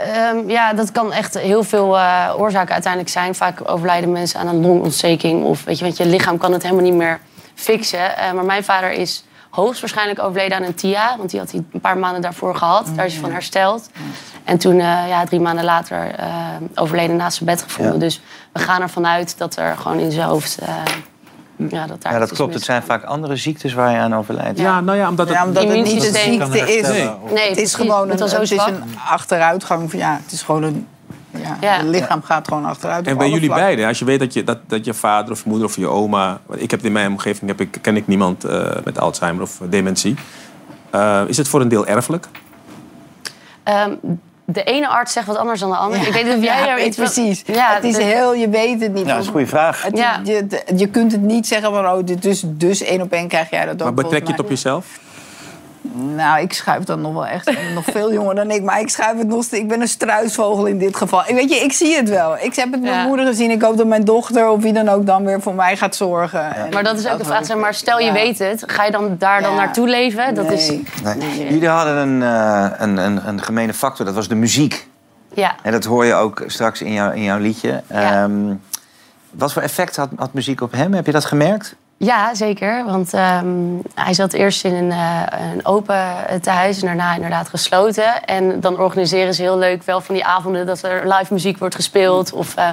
Ehm, ja, dat kan echt heel veel eh, oorzaken uiteindelijk zijn. Vaak overlijden mensen aan een longontsteking. Of weet je, want je lichaam kan het helemaal niet meer fixen. Eh, maar mijn vader is hoogstwaarschijnlijk overleden aan een TIA. Want die had hij een paar maanden daarvoor gehad. Daar is hij van hersteld. En toen, eh, ja, drie maanden later, overleden naast zijn bed gevonden. Ja. Dus we gaan ervan uit dat er gewoon in zijn hoofd... ja, dat daar Ja, dat klopt. Het zijn vaak andere ziektes waar je aan overlijdt. Ja, nou ja, omdat het, Ja, omdat het niet Immuunsysteem. ziekte is. Nee. Nee, het is precies. gewoon Het een, het is een achteruitgang. Van, ja, het is gewoon een... Ja, Ja. Het lichaam gaat gewoon achteruit. En bij jullie vlakken. beiden, als je weet dat je, dat, dat je vader of je moeder of je oma... want Ik heb in mijn omgeving heb ik, ken ik niemand eh, met Alzheimer of dementie. Eh, is het voor een deel erfelijk? Ehm, de ene arts zegt wat anders dan de andere. Ik weet niet of *laughs* jij Ja, er iets van- precies. Ja, het is de- heel, je weet het niet. Ja, dat is een goede vraag. Het is- Ja. je, je kunt het niet zeggen van, oh, dit is dus één op één krijg jij dat ook. Maar betrek je het op jezelf? Nou, ik schuif dan nog wel echt nog veel jonger dan ik. Maar ik schuif het nog steeds. Ik ben een struisvogel in dit geval. Ik Weet je, ik zie het wel. Ik heb het met Ja. mijn moeder gezien. Ik hoop dat mijn dochter of wie dan ook dan weer voor mij gaat zorgen. En Maar dat is ook de vraag. Zeg maar, stel je Ja. weet het, ga je dan daar dan naartoe leven? Dat is, Nee. Nee. Jullie hadden een, eh, een, een, een gemene factor, dat was de muziek. ja. En dat hoor je ook straks in, jou, in jouw liedje. Ja. Ehm, wat voor effect had, had muziek op hem? Heb je dat gemerkt? Ja, zeker. Want ehm, hij zat eerst in een, eh, een open eh, tehuis en daarna inderdaad gesloten. En dan organiseren ze heel leuk wel van die avonden dat er live muziek wordt gespeeld. Of eh,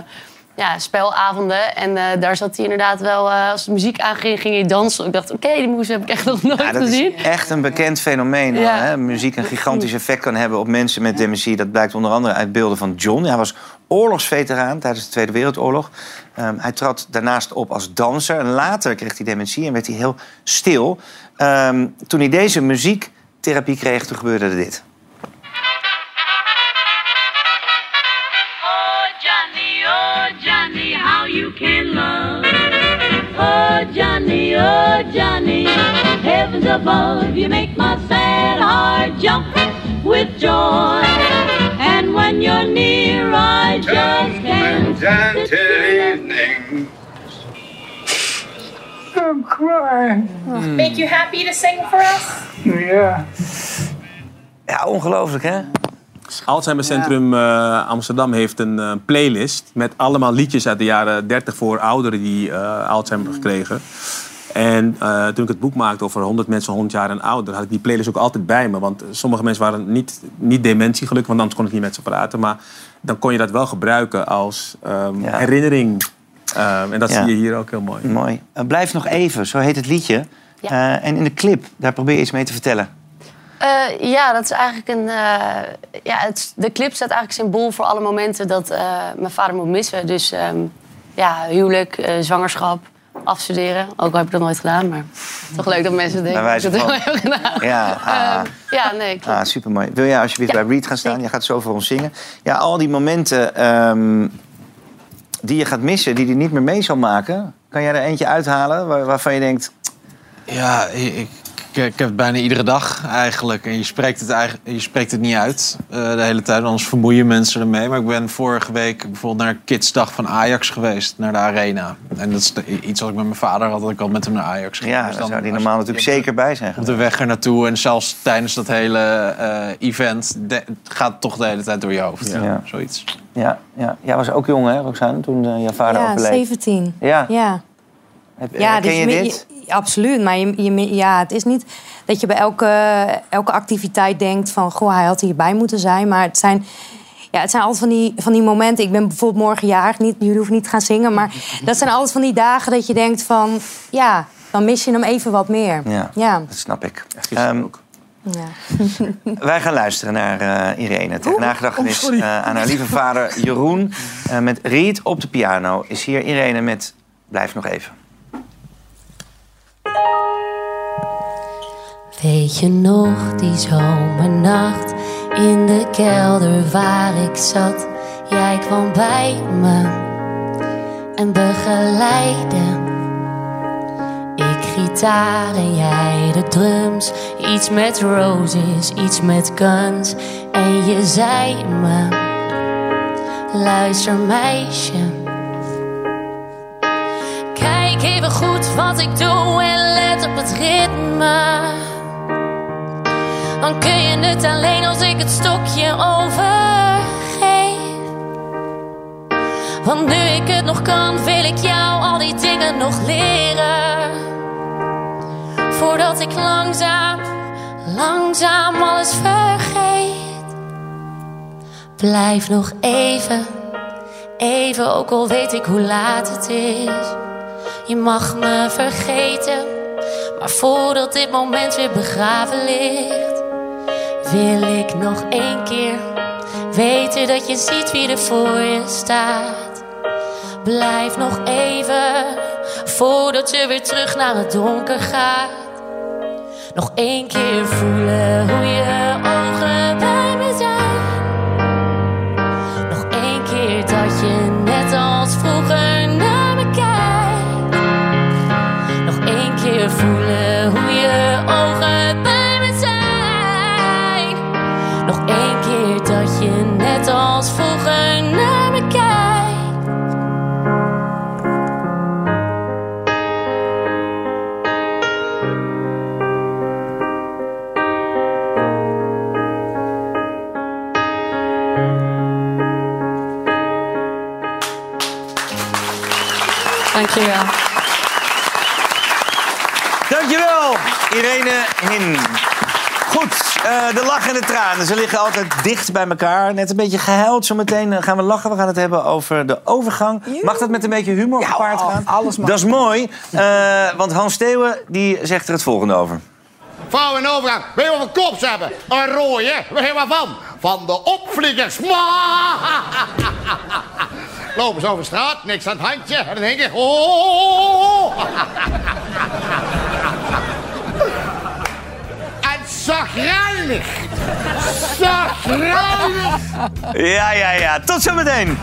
ja, spelavonden. En eh, daar zat hij inderdaad wel, eh, als de muziek aanging, ging hij dansen. Ik dacht, oké, die moes heb ik echt nog nooit Ja, dat gezien. is echt een bekend fenomeen. Ja. Hè? Muziek een gigantisch effect kan hebben op mensen met dementie. Dat blijkt onder andere uit beelden van John. Hij was oorlogsveteraan tijdens de Tweede Wereldoorlog. Ehm, hij trad daarnaast op als danser. En later kreeg hij dementie en werd hij heel stil. Ehm, toen hij deze muziektherapie kreeg, toen gebeurde dit. You can love. Oh, Johnny, oh, Johnny, heavens above, you make my sad heart jump with joy. And when you're near, I just can't. Until evening. I'm crying. Make you happy to sing for us? Yeah. Ja, ongelooflijk hè? Alzheimer Centrum eh, Amsterdam heeft een eh, playlist met allemaal liedjes uit de jaren 30 voor ouderen die eh, Alzheimer hebben gekregen. En eh, toen ik het boek maakte over 100 mensen 100 jaar en ouder, had ik die playlist ook altijd bij me. Want sommige mensen waren niet, niet dementie gelukkig, want anders kon ik niet met ze praten. Maar dan kon je dat wel gebruiken als ehm, herinnering. Ehm, en dat Ja. zie je hier ook heel mooi. Mooi. Blijf nog even, zo heet het liedje. Eh, en in de clip, daar probeer je iets mee te vertellen. Eh, ja, dat is eigenlijk een. eh, ja, het, de clip staat eigenlijk symbool voor alle momenten dat eh, mijn vader moet missen. Dus ehm, ja, huwelijk, eh, zwangerschap, afstuderen. Ook al heb ik dat nooit gedaan, maar toch leuk dat mensen denken Bij dat ik heb gedaan. Ja, *laughs* ah. Ehm, ja nee, klopt. Ah, supermooi. Wil jij alsjeblieft bij Reed gaan staan? Je gaat zo voor ons zingen. Ja, al die momenten ehm, die je gaat missen, die hij niet meer mee zal maken... kan jij er eentje uithalen waar- waarvan je denkt... Ja, ik, ik, ik heb het bijna iedere dag eigenlijk. En je spreekt het, eigenlijk, je spreekt het niet uit eh, de hele tijd, anders vermoeien mensen ermee. Maar ik ben vorige week bijvoorbeeld naar Kidsdag van Ajax geweest, naar de Arena. En dat is de- iets wat ik met mijn vader had, dat ik al met hem naar Ajax ging. Ja, Dus daar zou die normaal je- natuurlijk zeker bij zijn. Op de weg er naartoe en zelfs tijdens dat hele eh, event de- gaat het toch de hele tijd door je hoofd. Ja. Zoiets. Ja, ja. Jij was ook jong, hè, Roxane, toen eh, jouw vader ja, overleed. 17. Ja. ja. Heb, Ja, dus je je- dit? Absoluut. Maar je, je, ja, het is niet dat je bij elke, elke activiteit denkt van... goh, hij had hierbij moeten zijn. Maar het zijn, ja, het zijn altijd van die, van die momenten. Ik ben bijvoorbeeld morgen jarig. Niet, jullie hoeven niet te gaan zingen. Maar *laughs* dat zijn altijd van die dagen dat je denkt van... ja, dan mis je hem even wat meer. Ja, Ja. dat snap ik. Ehm, Ja. *laughs* wij gaan luisteren naar eh, Irene. Ter nagedachtenis oh, sorry. eh, aan haar lieve vader Jeroen. Eh, met Reed op de piano is hier Irene met Blijf nog even. Weet je nog die zomernacht in de kelder waar ik zat? Jij kwam bij me en begeleidde. Ik gitaar en jij de drums. Iets met roses, iets met guns. En je zei me: Luister, meisje. Kijk even goed wat ik doe en let op het ritme. Dan kun je het alleen als ik het stokje overgeef. Want nu ik het nog kan, wil ik jou al die dingen nog leren. Voordat ik langzaam, langzaam alles vergeet. Blijf nog even, even, ook al weet ik hoe laat het is. Je mag me vergeten, maar voordat dit moment weer begraven ligt, wil ik nog één keer weten dat je ziet wie er voor je staat. Blijf nog even voordat je weer terug naar het donker gaat. Nog één keer voelen hoe je ogen Eh, de lach en de tranen. Ze liggen altijd dicht bij elkaar. Net een beetje gehuild. Zometeen eh, gaan we lachen. We gaan het hebben over de overgang. Mag dat met een beetje humor gepaard gaan? alles mag. Dat is mooi. eh, want Hans Steeuwen die zegt er het volgende over. Vouw en overgang. Weet je wat we kops hebben? Een rode. Weet je waarvan? Van de opvliegers. *laughs* Lopen ze over straat, niks aan het handje. En dan denk ik... Oh. *laughs* zagrijnig. Zagrijnig. Ja, ja, ja. Tot zometeen.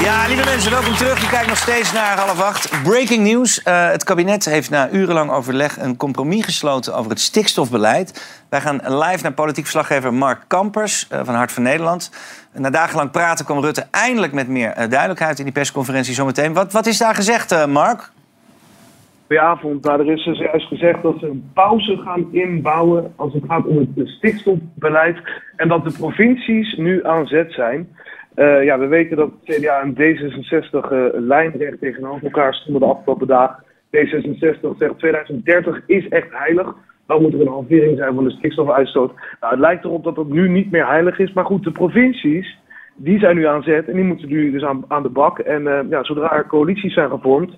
Ja, lieve mensen, welkom terug. Je kijkt nog steeds naar half acht. Breaking news. Eh, het kabinet heeft na urenlang overleg een compromis gesloten over het stikstofbeleid. Wij gaan live naar politiek verslaggever Mark Kampers eh, van Hart van Nederland. Na dagenlang praten kwam Rutte eindelijk met meer eh, duidelijkheid in die persconferentie zometeen. Wat, wat is daar gezegd, Mark? Goedenavond. Nou, er is dus juist gezegd dat ze een pauze gaan inbouwen als het gaat om het stikstofbeleid. En dat de provincies nu aan zet zijn. Eh, ja, we weten dat CDA en D66 eh, lijnrecht tegenover elkaar stonden de afgelopen dagen. D66 zegt 2030 is echt heilig. Dan moet er een halvering zijn van de stikstofuitstoot. Nou, het lijkt erop dat dat nu niet meer heilig is. Maar goed, de provincies die zijn nu aan zet en die moeten nu dus aan, aan de bak. En eh, ja, zodra er coalities zijn gevormd,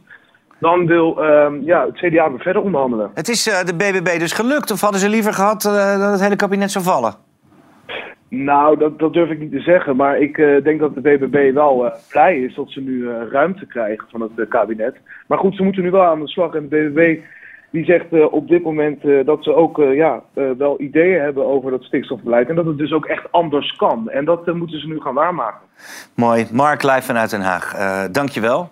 dan wil ehm, ja, het CDA weer verder onderhandelen. Het is eh, de BBB dus gelukt, of hadden ze liever gehad eh, dat het hele kabinet zou vallen? Nou, dat, dat durf ik niet te zeggen. Maar ik eh, denk dat de BBB wel eh, blij is dat ze nu ruimte krijgen van het kabinet. Maar goed, ze moeten nu wel aan de slag. En de BBB die zegt op dit moment dat ze ook ja, wel ideeën hebben over dat stikstofbeleid. En dat het dus ook echt anders kan. En dat moeten ze nu gaan waarmaken. Mooi. Mark, live vanuit Den Haag. Eh Dank je wel.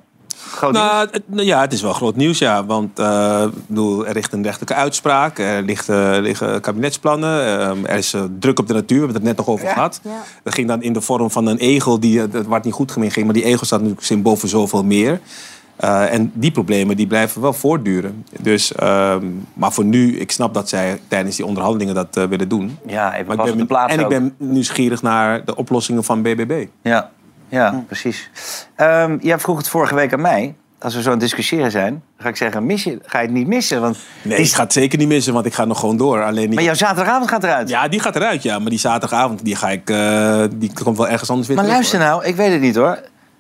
Groot Nou, het, nou ja, het is wel groot nieuws, ja. Want eh, bedoel, er ligt een rechtelijke uitspraak, er ligt, eh, liggen kabinetsplannen, eh, er is eh, druk op de natuur, we hebben het net nog over gehad. Dat ging dan in de vorm van een egel, die, dat waar het niet goed ging, maar die egel staat natuurlijk symbool voor zoveel meer. Eh, en die problemen die blijven wel voortduren. Dus, ehm, maar voor nu, ik snap dat zij tijdens die onderhandelingen dat willen doen. Ja, even Maar ik op ben, de plaats En ik ben nieuwsgierig naar de oplossingen van BBB. Ja, ja precies. Ehm, jij vroeg het vorige week aan mij. Als we zo aan het discussiëren zijn, ga ik zeggen, mis je, ga je het niet missen? Want Nee, ik ga het zeker niet missen, want ik ga nog gewoon door. Alleen niet... Maar jouw zaterdagavond gaat eruit? Ja, die gaat eruit, ja. Maar die zaterdagavond, die ga ik... eh, die komt wel ergens anders weer Maar terug, luister nou, ik weet het niet hoor.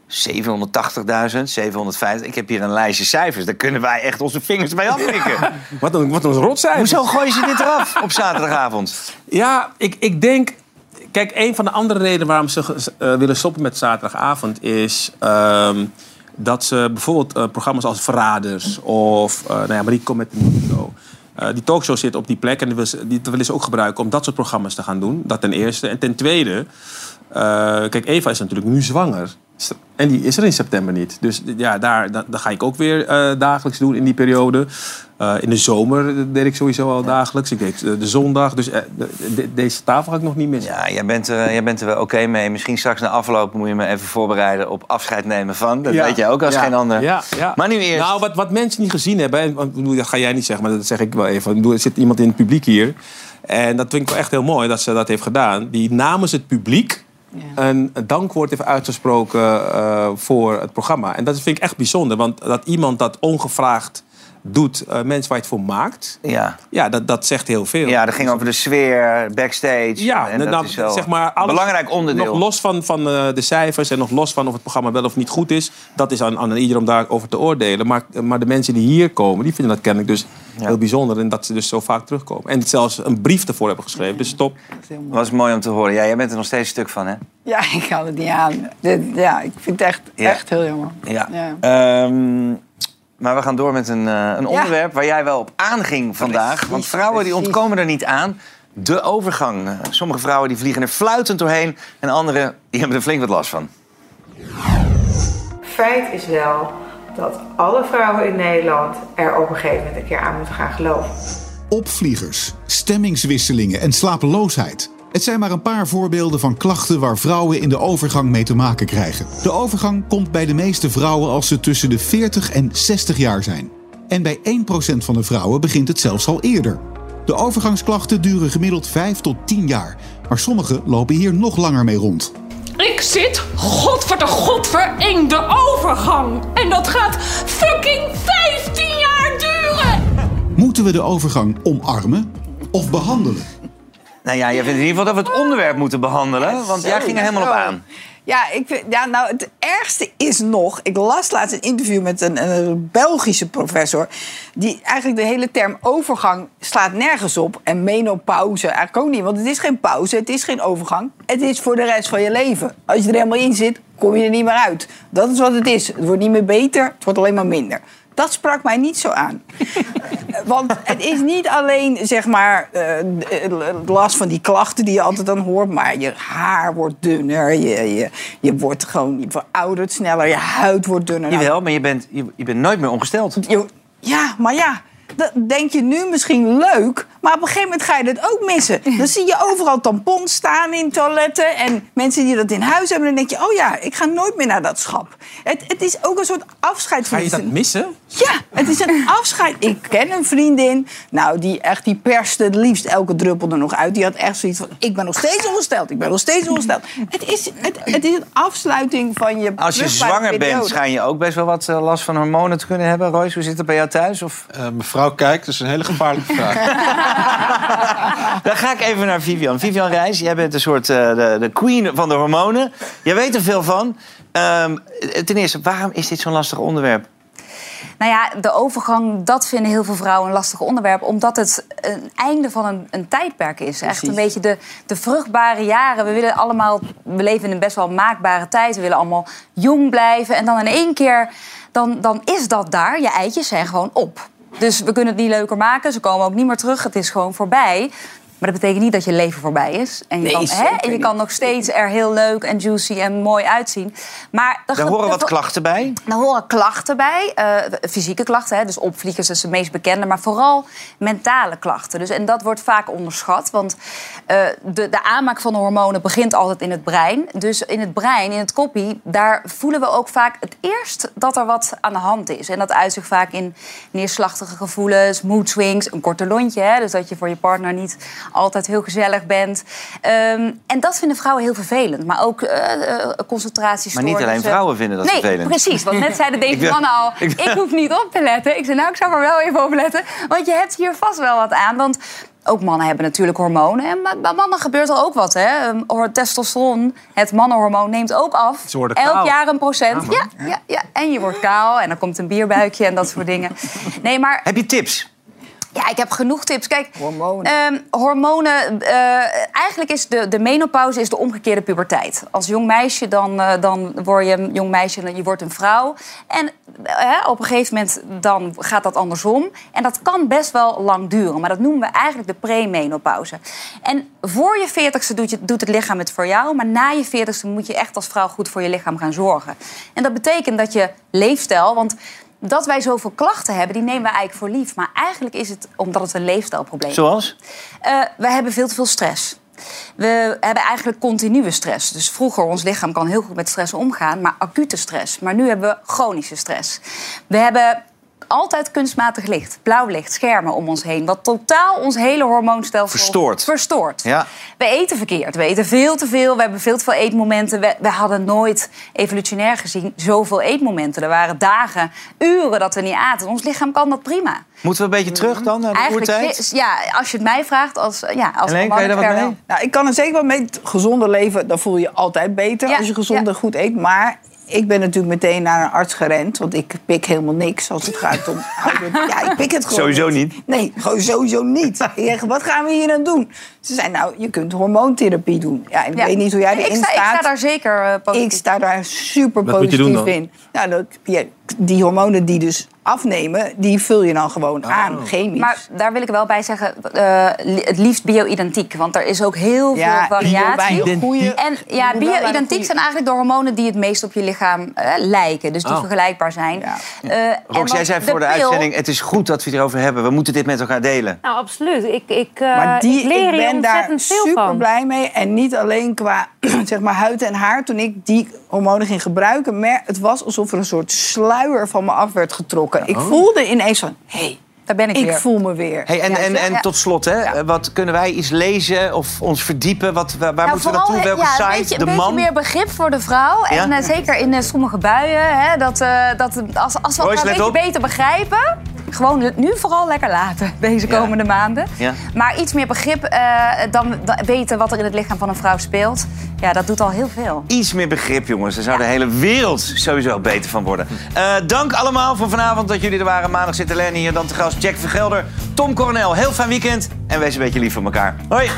780.000, 750. Ik heb hier een lijstje cijfers. Daar kunnen wij echt onze vingers bij afpikken. *laughs* wat een, wat een rotcijfer. Hoezo gooi je dit eraf op zaterdagavond? Ja, ik, ik denk... Kijk, een van de andere redenen waarom ze eh, willen stoppen met zaterdagavond is... ehm, dat ze bijvoorbeeld eh, programma's als Verraders of eh nou ja, Marie komt met show. Eh, die talkshow zit op die plek en die die willen ze ook gebruiken om dat soort programma's te gaan doen. Dat ten eerste. En ten tweede, kijk, Eva is natuurlijk nu zwanger. En die is er in september niet. Dus ja, daar, da- dat ga ik ook weer eh, dagelijks doen in die periode. Eh, in de zomer deed ik sowieso al dagelijks. Ik deed eh, de zondag. Dus de- de- deze tafel ga ik nog niet missen. Ja, jij bent er, jij bent er wel oké mee. Misschien straks na afloop moet je me even voorbereiden op afscheid nemen van. Dat Ja. weet jij ook als Ja. geen ander. Ja, ja. Maar nu eerst. Nou, wat, wat mensen niet gezien hebben, en, dat ga jij niet zeggen, maar dat zeg ik wel even. Er zit iemand in het publiek hier. En dat vind ik wel echt heel mooi dat ze dat heeft gedaan. Die namens het publiek een dankwoord heeft uitgesproken eh, voor het programma. En dat vind ik echt bijzonder, want dat iemand dat ongevraagd doet, eh, mensen waar je het voor maakt, Ja. ja, dat, dat zegt heel veel. Ja, dat ging over de sfeer, backstage. Ja, en dat nou, is wel zeg maar alles, belangrijk onderdeel. Nog los van, van eh, de cijfers en nog los van of het programma wel of niet goed is. Dat is aan, aan ieder om daarover te oordelen. Maar, maar de mensen die hier komen, die vinden dat kennelijk dus heel bijzonder. En dat ze dus zo vaak terugkomen. En zelfs een brief ervoor hebben geschreven. Dus top. was mooi om te horen. Ja, jij bent er nog steeds stuk van, hè? Ja, *laughs* ik kan het niet aan. Dit, ja, ik vind het echt, Ja. echt heel jammer. Ja. Ja. Ehm, maar we gaan door met een, eh, een onderwerp waar jij wel op aanging vandaag. Want vrouwen die ontkomen er niet aan. De overgang. Eh, Sommige vrouwen die vliegen er fluitend doorheen. En andere die hebben er flink wat last van. Feit is wel dat alle vrouwen in Nederland er op een gegeven moment een keer aan moeten gaan geloven. Opvliegers, stemmingswisselingen en slapeloosheid. Het zijn maar een paar voorbeelden van klachten waar vrouwen in de overgang mee te maken krijgen. De overgang komt bij de meeste vrouwen als ze tussen de 40 en 60 jaar zijn. En bij 1% van de vrouwen begint het zelfs al eerder. De overgangsklachten duren gemiddeld 5 tot 10 jaar, maar sommige lopen hier nog langer mee rond. Ik zit, godver de godver, in de overgang. En dat gaat fucking 15 jaar duren. Moeten we de overgang omarmen of behandelen? Nou ja, jij vindt in ieder geval dat we het onderwerp moeten behandelen. Want jij ging er helemaal op aan. Ja, ik vind, ja, nou, het ergste is nog... Ik las laatst een interview met een, een Belgische professor... die eigenlijk de hele term overgang slaat nergens op. En menopauze eigenlijk ook niet. Want het is geen pauze, het is geen overgang. Het is voor de rest van je leven. Als je er helemaal in zit, kom je er niet meer uit. Dat is wat het is. Het wordt niet meer beter, het wordt alleen maar minder. Dat sprak mij niet zo aan. *laughs* Want het is niet alleen zeg maar eh, last van die klachten die je altijd dan hoort, maar je haar wordt dunner, je, je, je wordt gewoon je veroudert sneller, je huid wordt dunner. Nou, Jawel, maar je bent, je, je bent nooit meer ongesteld. je- ja, maar ja. Dat denk je nu misschien leuk, maar op een gegeven moment ga je dat ook missen. Dan zie je overal tampons staan in toiletten en mensen die dat in huis hebben. Dan denk je, oh ja, ik ga nooit meer naar dat schap. Het, het is ook een soort afscheid Ga je dat missen? ja, het is een *laughs* afscheid. Ik ken een vriendin, nou, die echt die perste het liefst elke druppel er nog uit. Die had echt zoiets van, ik ben nog steeds ongesteld, ik ben nog steeds ongesteld. Het is, het, het is een afsluiting van je Als je zwanger bent, schijn je ook best wel wat eh, last van hormonen te kunnen hebben. Royce, hoe zit het bij jou thuis? Of? Eh, mevrouw kijkt, dat is een hele gevaarlijke vraag. *laughs* *laughs* Dan ga ik even naar Vivian. Vivian Reis, jij bent een soort eh, de, de queen van de hormonen. Jij weet er veel van. Ehm, ten eerste, waarom is dit zo'n lastig onderwerp? Nou ja, de overgang, dat vinden heel veel vrouwen een lastig onderwerp. Omdat het een einde van een, een tijdperk is. Echt een beetje de, de vruchtbare jaren. We willen allemaal, we leven in een best wel maakbare tijd. We willen allemaal jong blijven. En dan in één keer, dan, dan is dat daar. Je eitjes zijn gewoon op. Dus we kunnen het niet leuker maken. Ze komen ook niet meer terug. Het is gewoon voorbij. Maar dat betekent niet dat je leven voorbij is. En je, Nee, kan, hè, en je kan nog steeds er heel leuk en juicy en mooi uitzien. Maar Daar horen wat klachten bij. daar horen klachten bij, eh, fysieke klachten, hè, dus opvliegers is de meest bekende, maar vooral mentale klachten. Dus, en dat wordt vaak onderschat, want eh, de, de aanmaak van de hormonen begint altijd in het brein. Dus in het brein, in het koppie, daar voelen we ook vaak het eerst dat er wat aan de hand is. En dat uit zich vaak in neerslachtige gevoelens, mood swings, een korte lontje, hè, dus dat je voor je partner niet altijd heel gezellig bent. Ehm, en dat vinden vrouwen heel vervelend, maar ook eh eh, concentratiestoornissen. Maar niet alleen vrouwen vinden dat nee, vervelend. precies. Want net zeiden *laughs* deze mannen al, ik hoef niet op te letten. Ik zei, nou, ik zou er wel even op letten. Want je hebt hier vast wel wat aan. Want ook mannen hebben natuurlijk hormonen. En bij- mannen gebeurt er ook wat. Hè? Ehm, Testosteron, het mannenhormoon, neemt ook af. Ze worden Elk kaal. jaar een procent. Ja, ja, ja, En je wordt kaal en dan komt een bierbuikje en dat soort dingen. Nee, maar Heb je tips? Ja, ik heb genoeg tips. Kijk, hormonen. hormonen eh, eigenlijk is de, de menopauze is de omgekeerde puberteit. Als jong meisje dan, eh, dan word je een jong meisje en je wordt een vrouw. En eh, op een gegeven moment dan gaat dat andersom. En dat kan best wel lang duren. Maar dat noemen we eigenlijk de premenopauze. En voor je veertigste doet, je, doet het lichaam het voor jou. Maar na je veertigste moet je echt als vrouw goed voor je lichaam gaan zorgen. En dat betekent dat je leefstijl... Want dat wij zoveel klachten hebben, die nemen we eigenlijk voor lief. Maar eigenlijk is het omdat het een leefstijlprobleem is. Zoals? Eh, we hebben veel te veel stress. We hebben eigenlijk continue stress. Dus vroeger, ons lichaam kan heel goed met stress omgaan, maar acute stress. Maar nu hebben we chronische stress. We hebben altijd kunstmatig licht, blauw licht, schermen om ons heen. Wat totaal ons hele hormoonstelsel Verstoort. verstoort. Ja. We eten verkeerd. We eten veel te veel. We hebben veel te veel eetmomenten. We, we hadden nooit evolutionair gezien zoveel eetmomenten. Er waren dagen, uren dat we niet aten. Ons lichaam kan dat prima. Moeten we een beetje terug dan naar de Eigenlijk, oertijd? ja, als je het mij vraagt, als, ja, als Helene, kan je daar wat mee? Nou, ik kan er zeker wel mee. Gezonder leven, dan voel je je altijd beter als je gezond en goed eet. Maar ik ben natuurlijk meteen naar een arts gerend. Want ik pik helemaal niks als het gaat om ouder. *laughs* Ja, ik pik het gewoon Sowieso niet. Nee, gewoon sowieso niet. Ik zeg, wat gaan we hier aan doen? Ze zei, nou, je kunt hormoontherapie doen. Ja, ik Ja. weet niet hoe jij Ik erin sta- ik staat. sta daar zeker eh, positief. Ik sta daar super Wat moet je positief doen dan? in. Nou, dat, ja, die hormonen die dus afnemen, die vul je dan gewoon aan, chemisch. Maar daar wil ik wel bij zeggen, eh, het liefst bio-identiek. Want er is ook heel Ja, veel variatie. bio- goeie- En ja, bio-identiek zijn eigenlijk de hormonen die het meest op je lichaam eh, lijken. Dus die Oh. vergelijkbaar zijn. Eh, en Rox, jij zei voor de, uitzending... het is goed dat we het erover hebben. We moeten dit met elkaar delen. Nou, absoluut. Ik, ik, eh, Maar die, ik leer ik hier ben daar super van. blij mee. En niet alleen qua *clears throat* zeg maar, huid en haar. Toen ik die hormonen ging gebruiken... Maar het was alsof er een soort sluier van me af werd getrokken. Ik Oh. voelde ineens van... hé, hey, daar ben ik, ik weer. voel me weer. Hey, en Ja, en, en ja. tot slot, hè, wat kunnen wij iets lezen of ons verdiepen? Wat, waar waar Nou, moeten we naartoe? vooral, Welke ja, een site? beetje, de een beetje man? meer begrip voor de vrouw. En eh, zeker in eh, sommige buien. Hè, dat, eh, dat, als, als we Royce, elkaar een beetje op. beter begrijpen. Gewoon nu vooral lekker laten, *laughs* deze komende maanden. Ja. Maar iets meer begrip eh, dan, dan weten wat er in het lichaam van een vrouw speelt. Ja, dat doet al heel veel. Iets meer begrip, jongens. Daar zou de hele wereld sowieso beter van worden. Eh, dank allemaal voor vanavond dat jullie er waren. Maandag zit Helene hier. Dan te gast Jack Vergelder, Tom Cornel. Heel fijn weekend en wees een beetje lief voor elkaar. Hoi!